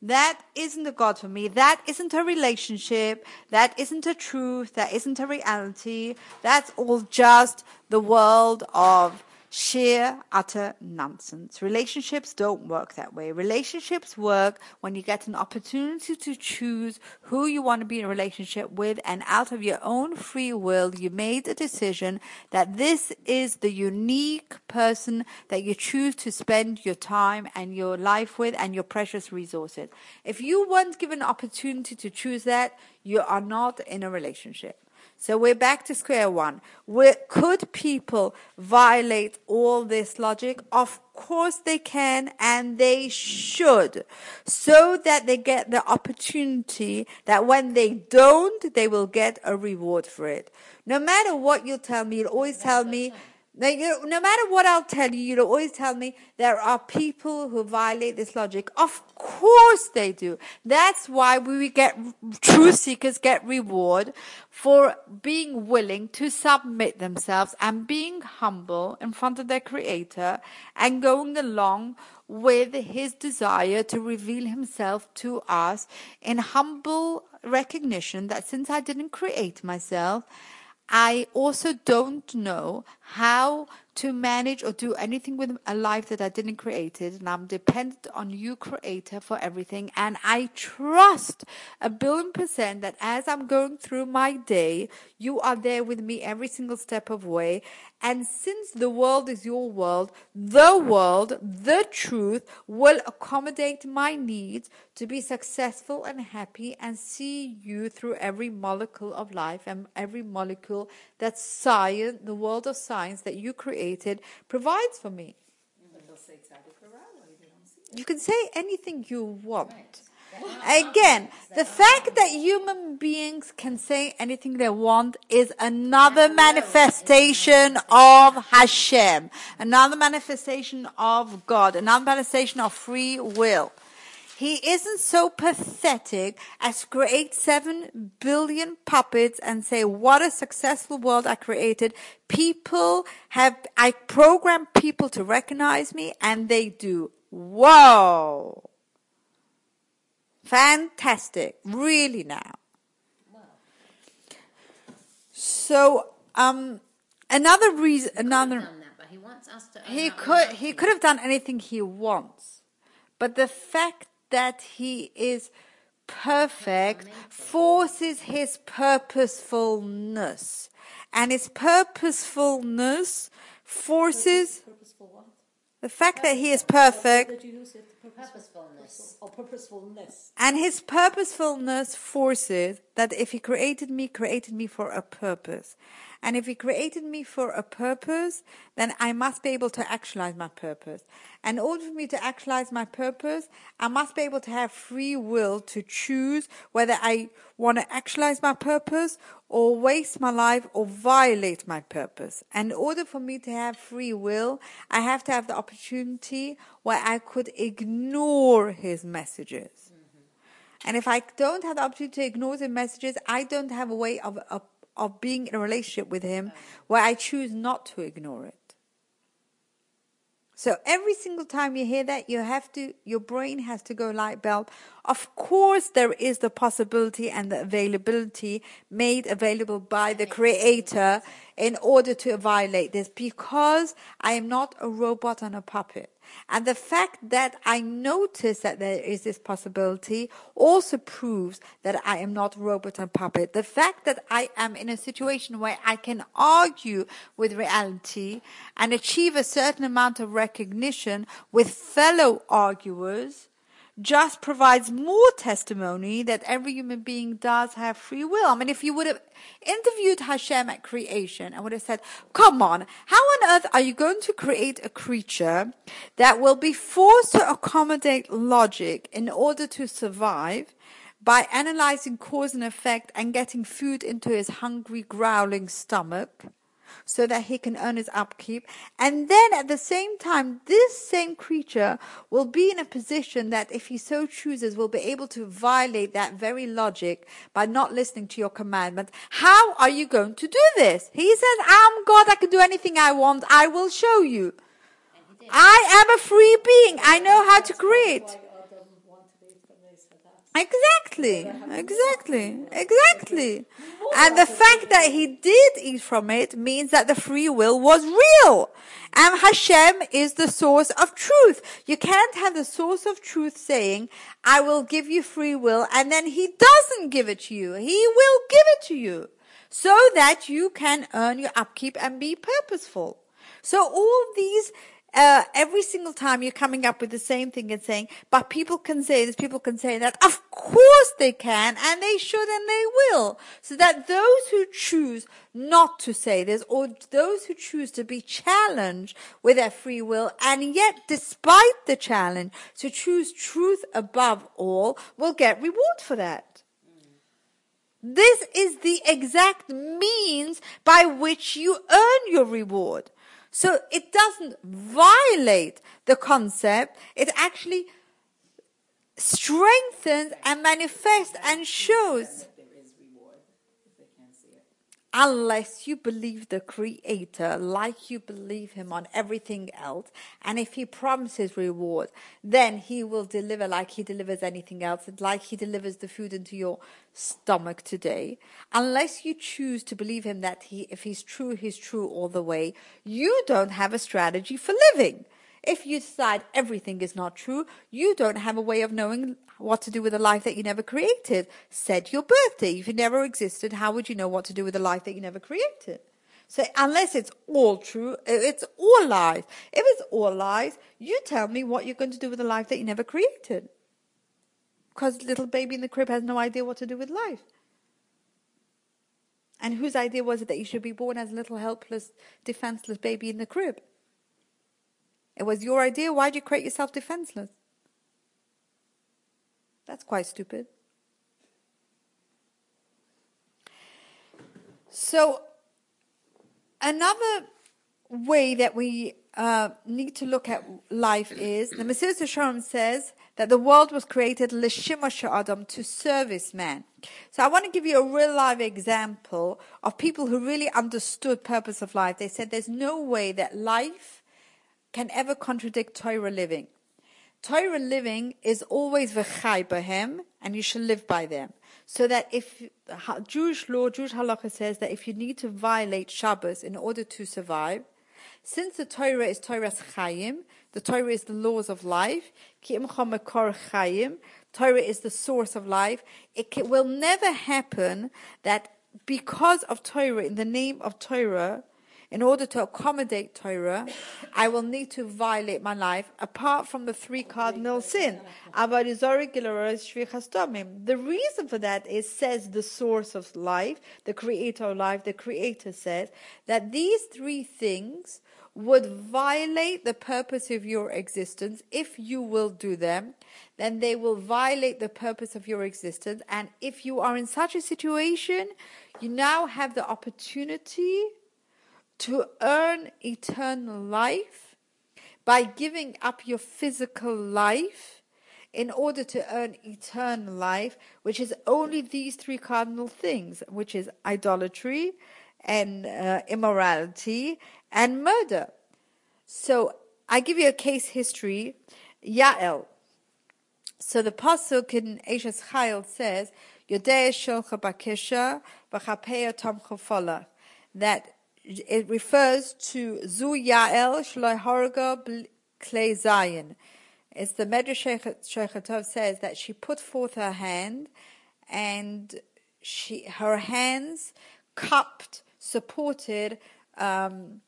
That isn't a God for me. That isn't a relationship. That isn't a truth. That isn't a reality. That's all just the world of sheer, utter nonsense. Relationships don't work that way. Relationships work when you get an opportunity to choose who you want to be in a relationship with, and out of your own free will, you made a decision that this is the unique person that you choose to spend your time and your life with and your precious resources. If you weren't given an opportunity to choose that, you are not in a relationship. So we're back to square one. Where, could people violate all this logic? Of course they can and they should. So that they get the opportunity that when they don't, they will get a reward for it. No matter what you tell me, you'll always tell me, Like, you know, no matter what I'll tell you, you'll always tell me there are people who violate this logic. Of course they do. That's why we get truth seekers get reward for being willing to submit themselves and being humble in front of their creator and going along with his desire to reveal himself to us in humble recognition that since I didn't create myself, I also don't know how to manage or do anything with a life that I didn't create it and I'm dependent on you creator for everything. And I trust a billion percent that as I'm going through my day you are there with me every single step of way. And since the world is your world the world the truth will accommodate my needs to be successful and happy and see you through every molecule of life and every molecule that science the world of science that you created provides for me But they'll say tzaddik or rabbi, they don't see it. you can say anything you want. Again, the fact that human beings can say anything they want is another manifestation of Hashem, another manifestation of God, another manifestation of free will. He isn't so pathetic as create seven billion puppets and say, what a successful world I created. People have, I program people to recognize me and they do. Whoa. Fantastic. Really now. So, um, another reason, another, done that, but he wants us to. he could, he could have done anything he wants. But the fact that he is perfect forces his purposefulness. And his purposefulness forces the fact that he is perfect. And his purposefulness forces that if he created me, created me for a purpose. And if he created me for a purpose, then I must be able to actualize my purpose. And in order for me to actualize my purpose, I must be able to have free will to choose whether I want to actualize my purpose or waste my life or violate my purpose. And in order for me to have free will, I have to have the opportunity where I could ignore his messages. Mm-hmm. And if I don't have the opportunity to ignore the messages, I don't have a way of, of, being in a relationship with him oh. where I choose not to ignore it. So every single time you hear that, you have to, your brain has to go light bulb. Of course, there is the possibility and the availability made available by the creator in order to violate this because I am not a robot and a puppet. And the fact that I notice that there is this possibility also proves that I am not robot and puppet. The fact that I am in a situation where I can argue with reality and achieve a certain amount of recognition with fellow arguers just provides more testimony that every human being does have free will. I mean, if you would have interviewed Hashem at creation and would have said, come on, how on earth are you going to create a creature that will be forced to accommodate logic in order to survive by analyzing cause and effect and getting food into his hungry, growling stomach? So that he can earn his upkeep. And then at the same time, this same creature will be in a position that if he so chooses will be able to violate that very logic by not listening to your commandment. How are you going to do this? He says, I'm God. I can do anything I want. I will show you. And he did. I am a free being. I know how to create. Why Adam wanted to eat from they said that. Exactly, exactly, exactly. And the fact that he did eat from it means that the free will was real. And Hashem is the source of truth. You can't have the source of truth saying, I will give you free will, and then he doesn't give it to you. He will give it to you so that you can earn your upkeep and be purposeful. So all these uh, every single time you're coming up with the same thing and saying, but people can say this, people can say that. Of course they can, and they should, and they will. So that those who choose not to say this, or those who choose to be challenged with their free will, and yet, despite the challenge, to choose truth above all, will get reward for that. This is the exact means by which you earn your reward. So it doesn't violate the concept. It actually strengthens and manifests and shows That there is reward if they can't see it. Unless you believe the creator like you believe him on everything else and if he promises reward then he will deliver like he delivers anything else and like he delivers the food into your stomach today. Unless you choose to believe him that he if he's true he's true all the way you don't have a strategy for living if you decide everything is not true, you don't have a way of knowing what to do with a life that you never created. Said your birthday. If it never existed, how would you know what to do with a life that you never created? So unless it's all true, it's all lies. If it's all lies, you tell me what you're going to do with a life that you never created. Because little baby in the crib has no idea what to do with life. And whose idea was it that you should be born as a little helpless, defenseless baby in the crib? It was your idea. Why'd you create yourself defenseless? That's quite stupid. So, another way that we uh, need to look at life is the Mesilas Yesharim says that the world was created l'shimash adam to service man. So I want to give you a real live example of people who really understood purpose of life. They said there's no way that life can ever contradict Torah living. Torah living is always v'chai b'hem, and you should live by them. So that if Jewish law, Jewish halacha says that if you need to violate Shabbos in order to survive, since the Torah is Toras chayim, the Torah is the laws of life, ki chayim, Torah is the source of life, it will never happen that because of Torah, in the name of Torah, in order to accommodate Torah, I will need to violate my life apart from the three cardinal sin. The reason for that is, says the source of life, the creator of life, the creator says that these three things would violate the purpose of your existence. If you will do them, then they will violate the purpose of your existence. And if you are in such a situation, you now have the opportunity to earn eternal life by giving up your physical life in order to earn eternal life, which is only these three cardinal things, which is idolatry and uh, immorality and murder. So I give you a case history. Yael. So the pasuk in Eshes Chayil says, that it refers to Zu Yael Shloi Horga Klei Zayin. It's the Medrash Shechatov says that she put forth her hand and she her hands cupped supported um,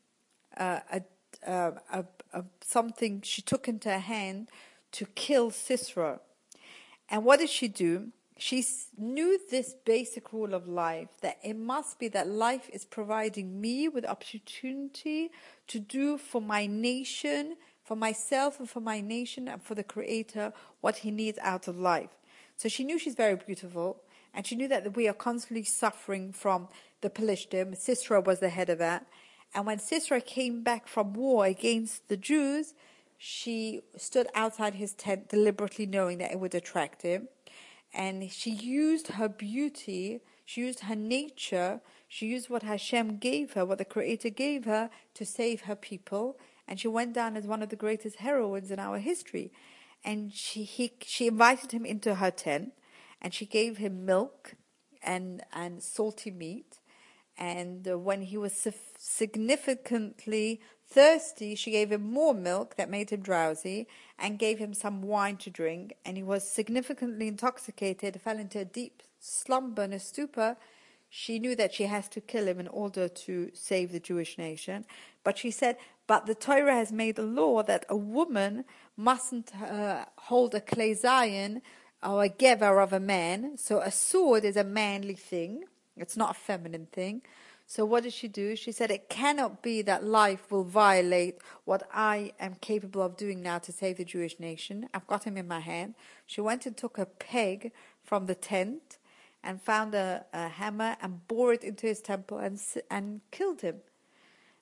uh, a, a, a, a, something she took into her hand to kill Sisera. And what did she do? She knew this basic rule of life that it must be that life is providing me with opportunity to do for my nation, for myself and for my nation and for the creator what he needs out of life. So she knew she's very beautiful and she knew that we are constantly suffering from the Pelishtim. Sisera was the head of that. And when Sisera came back from war against the Jews, she stood outside his tent deliberately knowing that it would attract him and she used her beauty, she used her nature, she used what Hashem gave her, what the Creator gave her to save her people, and she went down as one of the greatest heroines in our history. And she he, she invited him into her tent, and she gave him milk and and salty meat. And uh, when he was significantly thirsty, she gave him more milk that made him drowsy and gave him some wine to drink. And he was significantly intoxicated, fell into a deep slumber and a stupor. She knew that she has to kill him in order to save the Jewish nation. But she said, but the Torah has made a law that a woman mustn't uh, hold a klezayin or a gever of a man. So a sword is a manly thing. It's not a feminine thing. So what did she do? She said, it cannot be that life will violate what I am capable of doing now to save the Jewish nation. I've got him in my hand. She went and took a peg from the tent and found a, a hammer and bore it into his temple and, and killed him.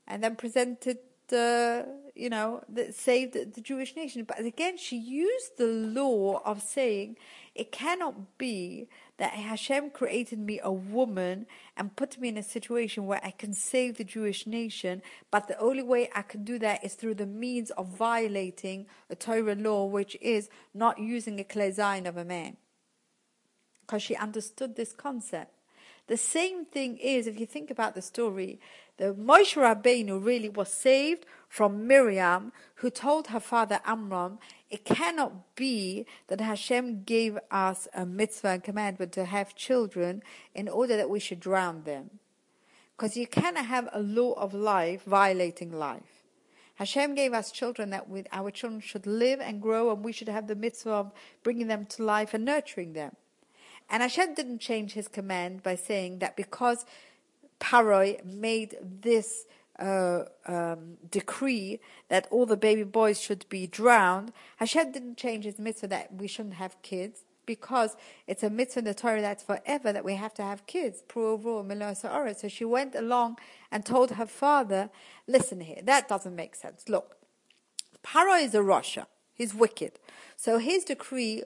And then presented uh, you know, that saved the, the Jewish nation. But again, she used the law of saying it cannot be that Hashem created me a woman and put me in a situation where I can save the Jewish nation, but the only way I can do that is through the means of violating a Torah law, which is not using a klezain of a man. Because she understood this concept. The same thing is, if you think about the story, the Moshe Rabbeinu really was saved from Miriam, who told her father Amram, it cannot be that Hashem gave us a mitzvah and commandment to have children in order that we should drown them. Because you cannot have a law of life violating life. Hashem gave us children that we, our children should live and grow and we should have the mitzvah of bringing them to life and nurturing them. And Hashem didn't change his command by saying that because Paroi made this uh, um, decree that all the baby boys should be drowned, Hashem didn't change his mitzvah that we shouldn't have kids because it's a mitzvah in the Torah that's forever that we have to have kids. So she went along and told her father, listen here, that doesn't make sense. Look, Paro is a Rasha. He's wicked. So his decree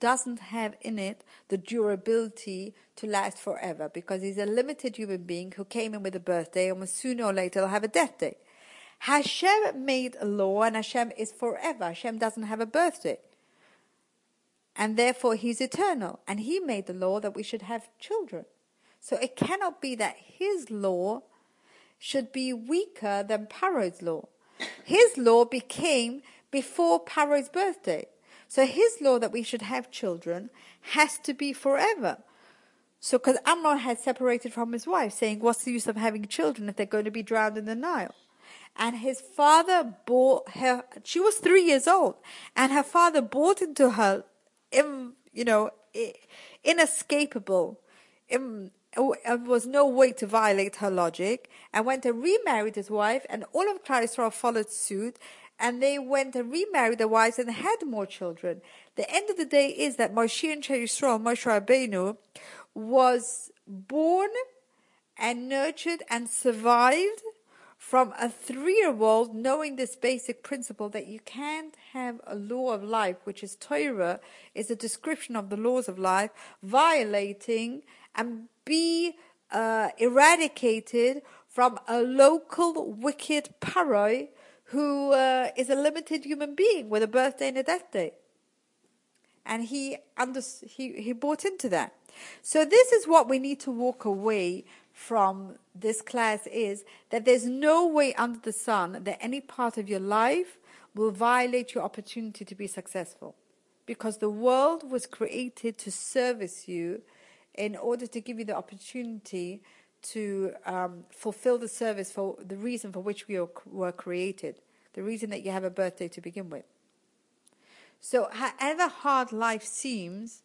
doesn't have in it the durability to last forever because he's a limited human being who came in with a birthday and sooner or later will have a death day. Hashem made a law and Hashem is forever. Hashem doesn't have a birthday. And therefore he's eternal. And he made the law that we should have children. So it cannot be that his law should be weaker than Paro's law. His law became before Paro's birthday. So his law that we should have children has to be forever. So, because Amram had separated from his wife, saying, What's the use of having children if they're going to be drowned in the Nile? And his father bought her, she was three years old, and her father bought into her, you know, inescapable, in, there uh, was no way to violate her logic, and went and remarried his wife, and all of Klal followed suit, and they went and remarried their wives and had more children. The end of the day is that Moshe and Yisrael, Moshe Rabbeinu, was born and nurtured and survived from a three-year-old knowing this basic principle that you can't have a law of life, which is Torah, is a description of the laws of life, violating and be uh, eradicated from a local wicked paroi who uh, is a limited human being with a birthday and a death day. And he, under, he, he bought into that. So this is what we need to walk away from this class is that there's no way under the sun that any part of your life will violate your opportunity to be successful. Because the world was created to service you in order to give you the opportunity to um, fulfill the service for the reason for which we were created, the reason that you have a birthday to begin with. So, however hard life seems,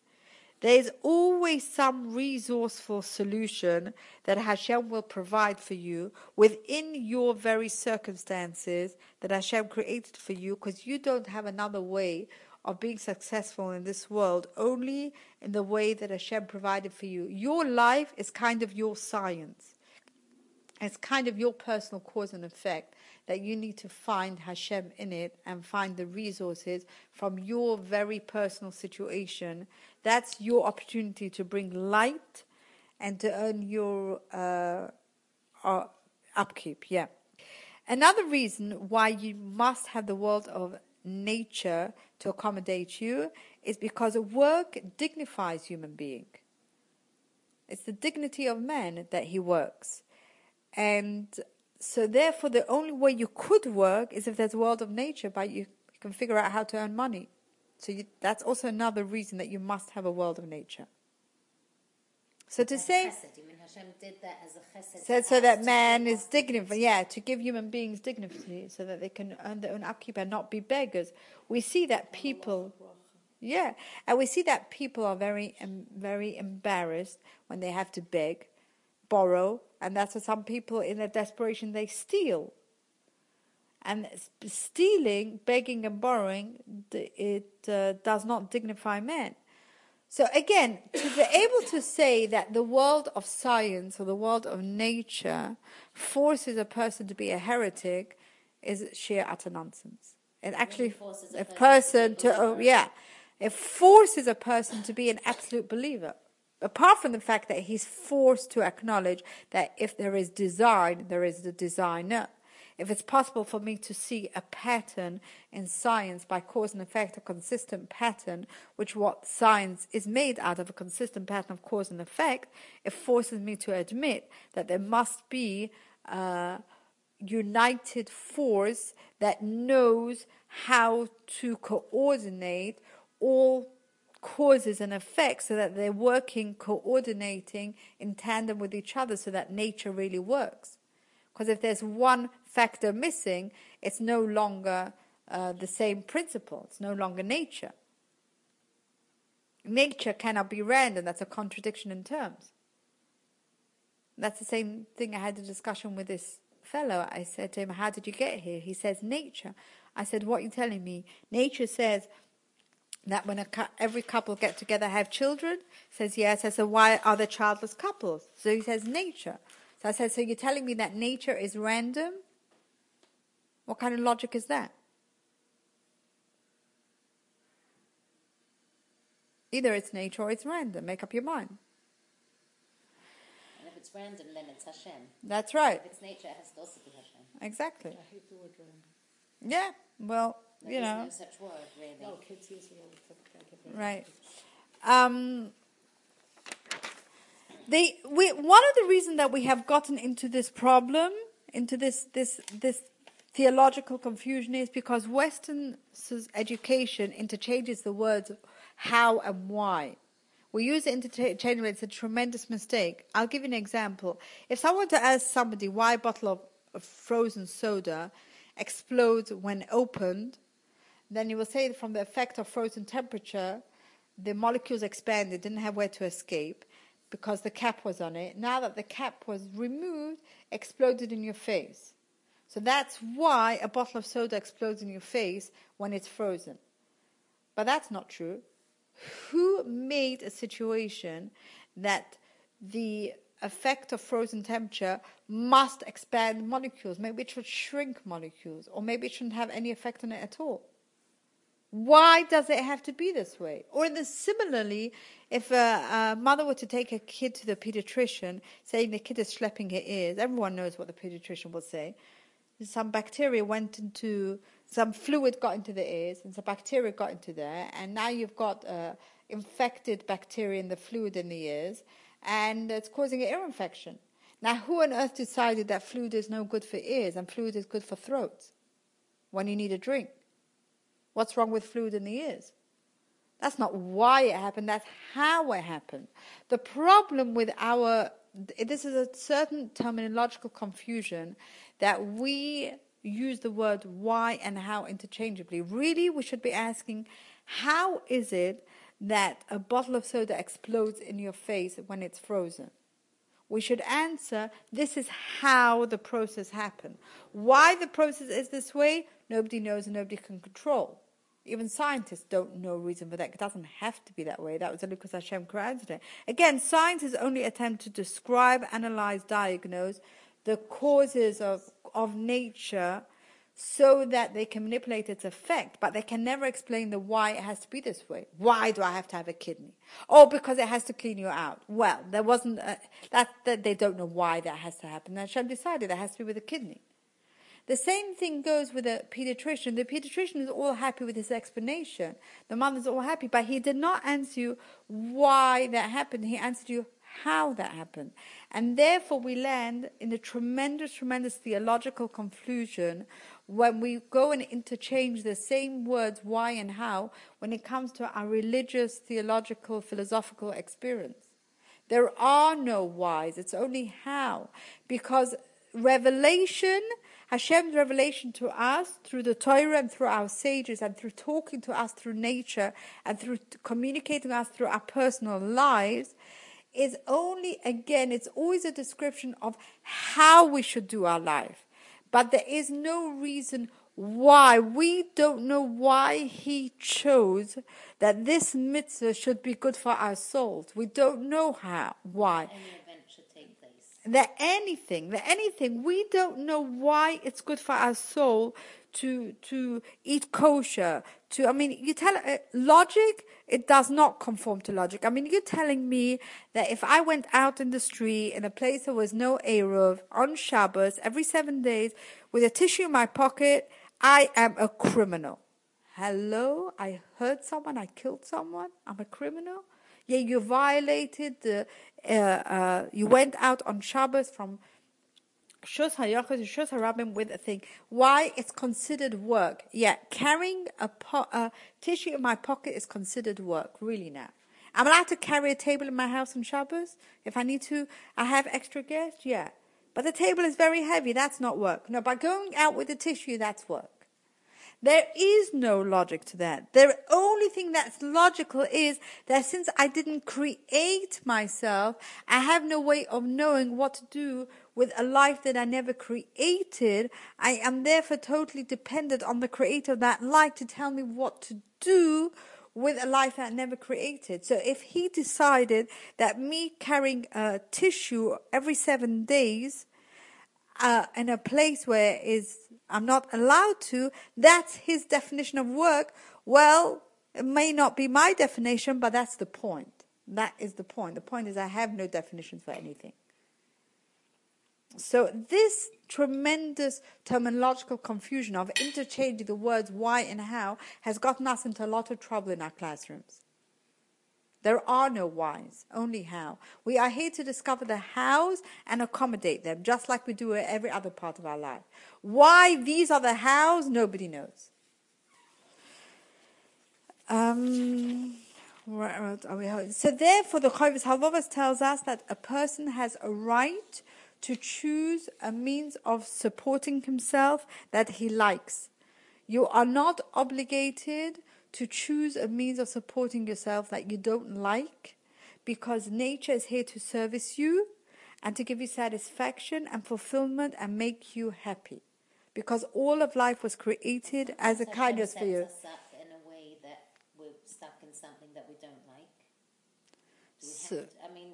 there's always some resourceful solution that Hashem will provide for you within your very circumstances that Hashem created for you because you don't have another way of being successful in this world only in the way that Hashem provided for you. Your life is kind of your science. It's kind of your personal cause and effect that you need to find Hashem in it and find the resources from your very personal situation. That's your opportunity to bring light and to earn your uh, uh, upkeep. Yeah. Another reason why you must have the world of nature to accommodate you is because work dignifies human being. It's the dignity of man that he works. And so therefore the only way you could work is if there's a world of nature, but you can figure out how to earn money. So you, that's also another reason that you must have a world of nature. So to say, so, so that man is dignified, yeah, to give human beings dignity, so that they can earn their own upkeep and not be beggars. We see that people, yeah, and we see that people are very, um, very embarrassed when they have to beg, borrow, and that's why some people, in their desperation, they steal. And stealing, begging, and borrowing, it uh, does not dignify men. So again, to be able to say that the world of science or the world of nature forces a person to be a heretic is sheer utter nonsense. It actually forces a a person person to to, oh, yeah, it forces a person to be an absolute believer. Apart from the fact that he's forced to acknowledge that if there is design, there is the designer. If it's possible for me to see a pattern in science by cause and effect, a consistent pattern, which what science is made out of, a consistent pattern of cause and effect, it forces me to admit that there must be a united force that knows how to coordinate all causes and effects so that they're working, coordinating in tandem with each other so that nature really works. Because if there's one factor missing, it's no longer uh, the same principle, it's no longer nature. Nature cannot be random, that's a contradiction in terms. That's the same thing I had a discussion with this fellow. I said to him, How did you get here? He says, Nature. I said, What are you telling me? Nature says that when a cou- every couple get together have children says yes i said why are there childless couples so he says nature so i said so you're telling me that nature is random what kind of logic is that either it's nature or it's random make up your mind And if it's random, then it's Hashem. that's right If it's nature, it has to also be Hashem. exactly I hate the word random. yeah well There you know no such word, really. No, kids use it all the time. Can't get rid of Right. Um, they we one of the reasons that we have gotten into this problem, into this this this theological confusion, is because Western education interchanges the words how and why. We use it interchangeably. It's a tremendous mistake. I'll give you an example. If someone to ask somebody why a bottle of, of frozen soda explodes when opened, then you will say from the effect of frozen temperature, the molecules expanded, didn't have where to escape because the cap was on it. Now that the cap was removed, exploded in your face. So that's why a bottle of soda explodes in your face when it's frozen. But that's not true. Who made a situation that the effect of frozen temperature must expand molecules? Maybe it should shrink molecules, or maybe it shouldn't have any effect on it at all. Why does it have to be this way? Or in the, similarly, if a, a mother were to take a kid to the pediatrician, saying the kid is schlepping her ears, everyone knows what the pediatrician will say. Some bacteria went into, some fluid got into the ears, and some bacteria got into there, and now you've got uh, infected bacteria in the fluid in the ears, and it's causing an ear infection. Now, who on earth decided that fluid is no good for ears and fluid is good for throats when you need a drink? What's wrong with fluid in the ears? That's not why it happened, that's how it happened. The problem with our, this is a certain terminological confusion that we use the word why and how interchangeably. Really, we should be asking, how is it that a bottle of soda explodes in your face when it's frozen? we should answer this is how the process happened. Why the process is this way, nobody knows and nobody can control. Even scientists don't know reason for that. It doesn't have to be that way. That was only because Hashem created it. Again, science is only attempt to describe, analyze, diagnose the causes of, of nature so that they can manipulate its effect, but they can never explain the why it has to be this way. Why do I have to have a kidney? Oh, because it has to clean you out. Well, there wasn't a, that, that they don't know why that has to happen. And Hashem decided that has to be with a kidney. The same thing goes with a pediatrician. The pediatrician is all happy with his explanation. The mother's all happy, but he did not answer you why that happened. He answered you how that happened. And therefore, we land in a tremendous, tremendous theological confusion when we go and interchange the same words, why and how, when it comes to our religious, theological, philosophical experience. There are no whys, it's only how. Because revelation, Hashem's revelation to us through the Torah and through our sages and through talking to us through nature and through communicating us through our personal lives, is only, again, it's always a description of how we should do our life. But there is no reason why. We don't know why He chose that this mitzvah should be good for our souls. We don't know how, why. Any event should take place. They're anything. They're anything. We don't know why it's good for our soul to to eat kosher. To I mean, you tell uh, logic. It does not conform to logic. I mean, you're telling me that if I went out in the street in a place there was no eruv on Shabbos every seven days with a tissue in my pocket, I am a criminal. Hello, I hurt someone. I killed someone. I'm a criminal. Yeah, you violated the. Uh, uh, you went out on Shabbos from Shus Hayachos to Shus Harabim with a thing. Why? It's considered work. Yeah, carrying a, po- a tissue in my pocket is considered work. Really now. I'm allowed to carry a table in my house on Shabbos if I need to. I have extra guests. Yeah, but the table is very heavy. That's not work. No, by going out with the tissue, that's work. There is no logic to that. The only thing that's logical is that since I didn't create myself, I have no way of knowing what to do with a life that I never created. I am therefore totally dependent on the creator of that life to tell me what to do with a life that I never created. So if he decided that me carrying a tissue every seven days uh, in a place where is I'm not allowed to, that's his definition of work. Well, it may not be my definition, but that's the point. That is the point. The point is I have no definition for anything. So this tremendous terminological confusion of interchanging the words why and how has gotten us into a lot of trouble in our classrooms. There are no whys, only how. We are here to discover the hows and accommodate them, just like we do in every other part of our life. Why these are the hows, nobody knows. Um? So therefore, the Chovos Halevovos tells us that a person has a right to choose a means of supporting himself that he likes. You are not obligated to choose a means of supporting yourself that you don't like because nature is here to service you and to give you satisfaction and fulfillment and make you happy. Because all of life was created as a kindness for you. us up in a way that we're stuck in something that we don't like. Do we So- to, I mean,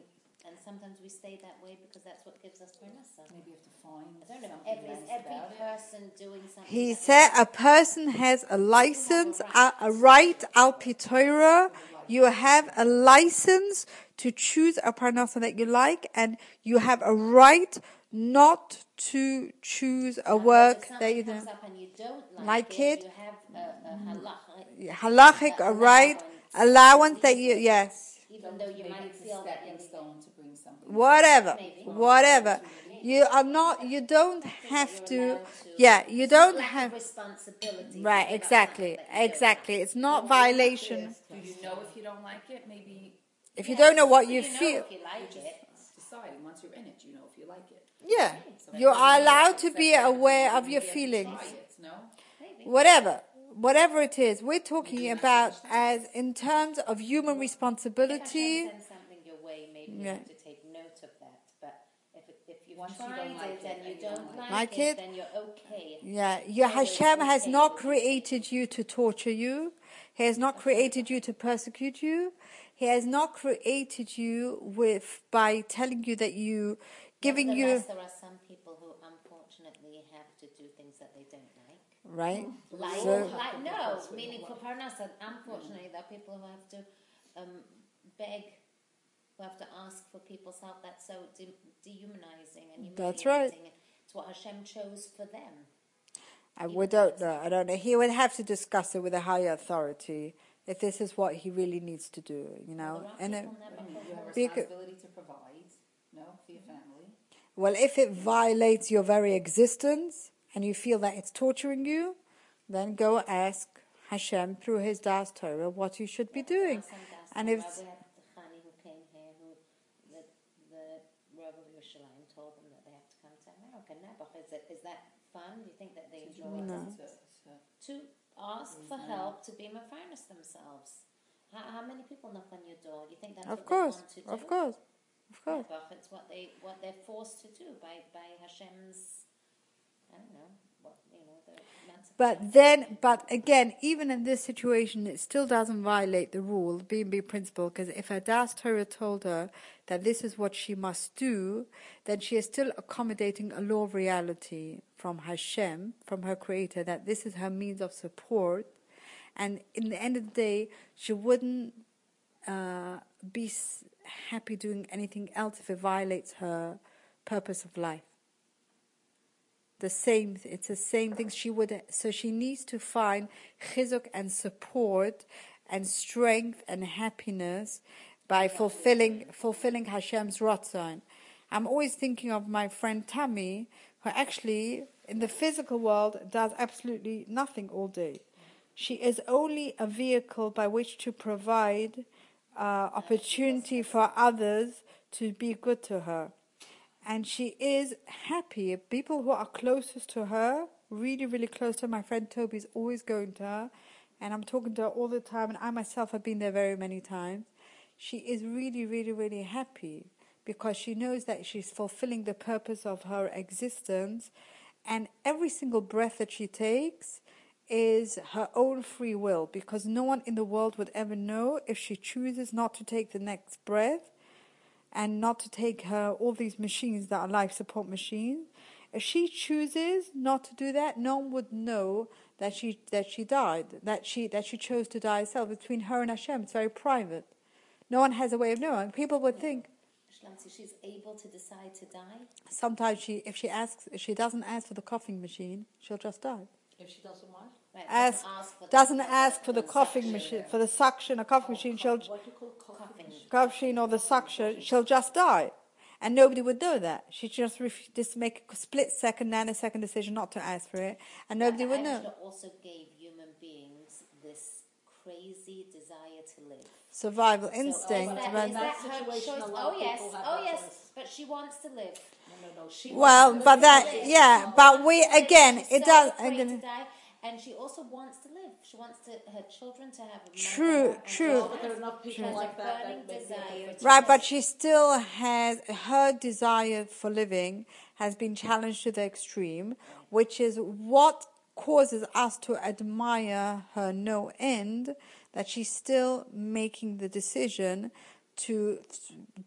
sometimes we stay that way because that's what gives us parnasa. Maybe you have to find I don't know. Every, nice every about it. doing something. He that- said a person has a license, a, a right al pitorah. You have a license to choose a parnasa that you like, and you have a right not to choose a And work that you don't. up and you don't like, like it, it, you have a, a halachic, Halachic, a right, allowance that you, yes. even though you might feel that stepping in stone to bring something. whatever, Maybe. whatever. You are not. You don't have to. to- Yeah, you don't have. responsibility. Right, exactly, something that you don't exactly. It's not Well, what you have to violation. Do you know if you don't like it? Maybe If you don't know what so you know feel, if you like it. deciding once you're in it, you know if you like it. yeah, So you are allowed to be aware of your you have to feelings. it, no? Maybe. Whatever, whatever it is, we're talking about as in terms of human responsibility. Hashem something your way, maybe you Yeah. have to take note of that. But if, it, if you've Once you don't like it it and you and you don't don't like, like it, it, then you're okay. Yeah, your Hashem has not created you to torture you. He has not created you to persecute you. He has not created you with by telling you that you, giving you there are some people who unfortunately have to do things that they don't like. right. Like, So- like no, meaning for Parnasa, unfortunately, there are people who have to um, beg, who have to ask for people's help. That's so de- dehumanizing and humiliating. That's right. It's what Hashem chose for them. I we don't know. I don't know. He would have to discuss it with a higher authority if this is what he really needs to do. You know, There are and it, people never I mean, you have a Because- responsibility to provide, no, for your family. well, if it violates your very existence and you feel that it's torturing you, then go ask Hashem through His Das Torah what you should be doing. And if well, we have the Chani who came here, who the the Rav of Yerushalayim told them that they have to come to America. Nebuch, is it is that fun? Do you think that they enjoy it? To, to, to ask for help to be mafarnas themselves. How, how many people knock on your door? Do you think that's Of what course, they want to do? of course, of course. Nebuch, it's what they what they're forced to do by by Hashem's. I don't know what you know the But then, but again, even in this situation, it still doesn't violate the rule, the B&B principle, because if her Das Torah told her that this is what she must do, then she is still accommodating a law of reality from Hashem, from her creator, that this is her means of support. And in the end of the day, she wouldn't uh, be happy doing anything else if it violates her purpose of life the same it's the same thing she would so she needs to find chizuk and support and strength and happiness by fulfilling fulfilling Hashem's ratzon. I'm always thinking of my friend Tammy, who actually in the physical world does absolutely nothing all day. She is only a vehicle by which to provide uh, opportunity for others to be good to her and she is happy. People who are closest to her, really, really close to her, my friend Toby is always going to her, and I'm talking to her all the time, and I myself have been there very many times. She is really, really, really happy because she knows that she's fulfilling the purpose of her existence, and every single breath that she takes is her own free will because no one in the world would ever know if she chooses not to take the next breath and not to take her all these machines that are life support machines. If she chooses not to do that, no one would know that she that she died, that she that she chose to die herself. Between her and Hashem, it's very private. No one has a way of knowing. People would think she's able to decide to die. sometimes she if she asks if she doesn't ask for the coughing machine, she'll just die. If she doesn't want, Right, Ask doesn't ask for the- doesn't ask for the the coughing machine for the suction, a coughing machine, she'll what do you call coffee? Coughing. cough machine or the suction, she'll just die. And nobody would know that. She just ref- just make a split second, nanosecond decision not to ask for it, and nobody But would know. also gave human beings this crazy desire to live. Survival oh, instinct. is that, but- that that her situation, choice? Oh yes, oh yes, choice. but she wants to live. No, no, no. She well, wants to but live. that, yeah, but we again, She's it so does. afraid again- to die, and she also wants to live. She wants to her children to have a True, mother true. Oh, but there are enough people There's a like that that make me desire think- to Right, but she still has her desire for living has been challenged to the extreme, which is what causes us to admire her no end. That she's still making the decision to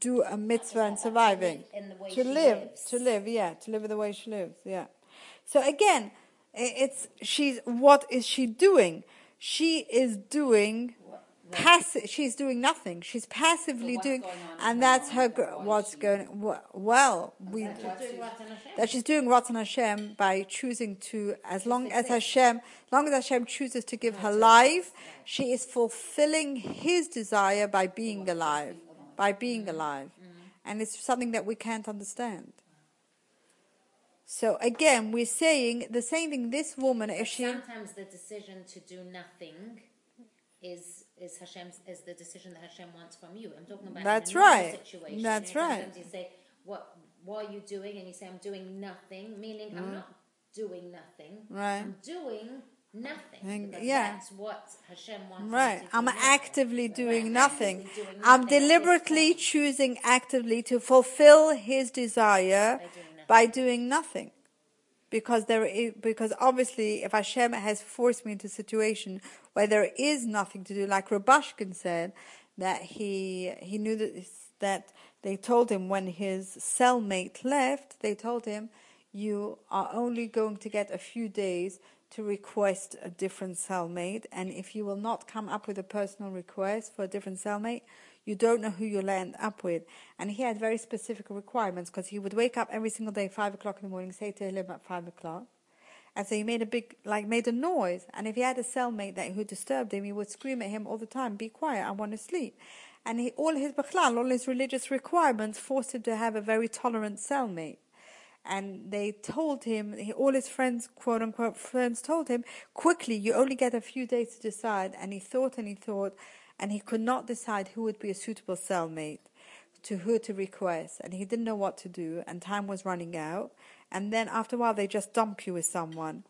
do a mitzvah and surviving, in the way to live, lives. to live, yeah, to live the way she lives, yeah. So again, it's she's what is she doing? She is doing passive. She's doing nothing. She's passively what's doing, going on in and that's her. Gr- What's going well? We that she's doing Ratzon Hashem by choosing to, as long as. Hashem, as long as Hashem chooses to give her life, she is fulfilling His desire by being alive, by being mm-hmm. alive, mm-hmm. and it's something that we can't understand. So again, we're saying the same thing. This woman, if she, Sometimes the decision to do nothing is is Hashem's is the decision that Hashem wants from you. I'm talking about That's right. Situation. That's right. Sometimes you say, "What what are you doing?" And you say, "I'm doing nothing," meaning I'm not doing nothing. Mm. Right. I'm doing nothing. And- yeah. That's what Hashem wants. Right. do I'm actively doing I'm nothing. actively doing I'm nothing this deliberately choosing actively to fulfill his desire By doing nothing. by doing nothing. Because there is, because obviously if Hashem has forced me into a situation where there is nothing to do, like Rubashkin said, that he he knew that that they told him when his cellmate left, they told him, you are only going to get a few days to request a different cellmate, and if you will not come up with a personal request for a different cellmate, you don't know who you'll end up with. And he had very specific requirements because he would wake up every single day, five o'clock in the morning, say to him at five o'clock. And so he made a big, like, made a noise. And if he had a cellmate that who disturbed him, he would scream at him all the time, "Be quiet! I want to sleep." And he, all his bachlal, all his religious requirements, forced him to have a very tolerant cellmate. And they told him, all his friends, quote unquote, friends told him, quickly, you only get a few days to decide. And he thought and he thought, and he could not decide who would be a suitable cellmate to who to request. And he didn't know what to do, and time was running out. And then after a while, they just dump you with someone.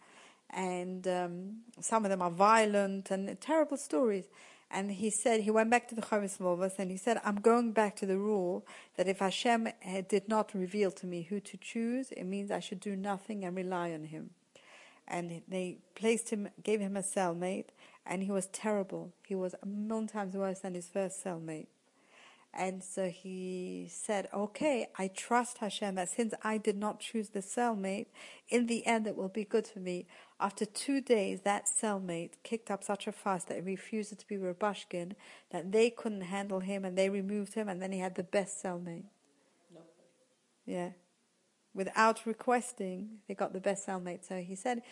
And um, some of them are violent and terrible stories. And he said, he went back to the Chovos Halevovos and he said, I'm going back to the rule that if Hashem eh, did not reveal to me who to choose, it means I should do nothing and rely on him. and they placed him, gave him a cellmate, and he was terrible. He was a million times worse than his first cellmate. And so he said, Okay, I trust Hashem that since I did not choose the cellmate, in the end it will be good for me. After two days, that cellmate kicked up such a fuss that he refused to be Rubashkin, that they couldn't handle him and they removed him, and then he had the best cellmate. No. Yeah. Without requesting, they got the best cellmate. So he said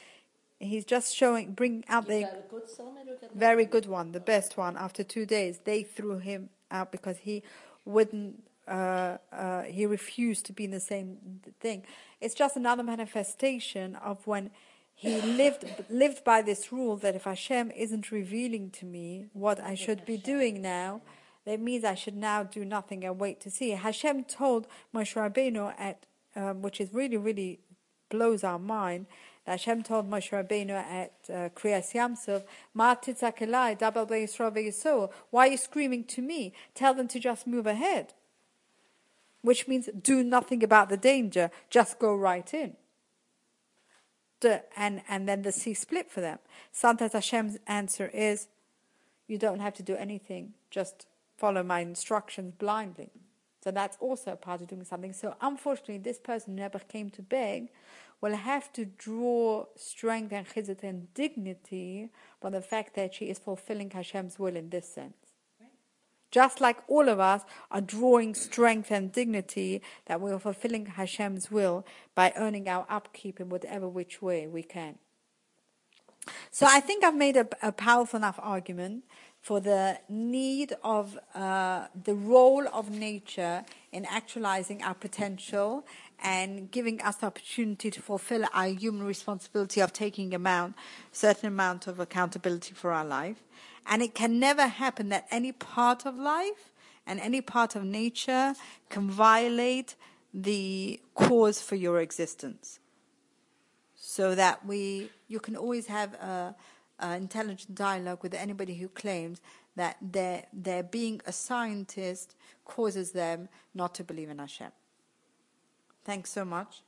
he's just showing, bring out the got a good cellmate or got very good one, the best one. After two days, they threw him out because he wouldn't. Uh, uh, he refused to be in the same thing. It's just another manifestation of when he lived lived by this rule that if Hashem isn't revealing to me what I should be doing now, that means I should now do nothing and wait to see. Hashem told Moshe Rabbeinu at um, which is really really blows our mind. Hashem told Moshe Rabbeinu at uh, Kriyas Yamsuf, Ma titzak elai, dabel be'Yisrael ve'Yisrael. Why are you screaming to me? Tell them to just move ahead. Which means do nothing about the danger, just go right in. And, and then the sea split for them. Sometimes Hashem's answer is, you don't have to do anything, just follow my instructions blindly. So that's also a part of doing something. So unfortunately, this person never came to beg will have to draw strength and chizuk and dignity from the fact that she is fulfilling Hashem's will in this sense. Just like all of us are drawing strength and dignity that we are fulfilling Hashem's will by earning our upkeep in whatever which way we can. So I think I've made a, a powerful enough argument for the need of uh, the role of nature in actualizing our potential and giving us the opportunity to fulfill our human responsibility of taking amount, certain amount of accountability for our life. And it can never happen that any part of life and any part of nature can violate the cause for your existence so that we you can always have a, a intelligent dialogue with anybody who claims that their their being a scientist causes them not to believe in Hashem. Thanks so much.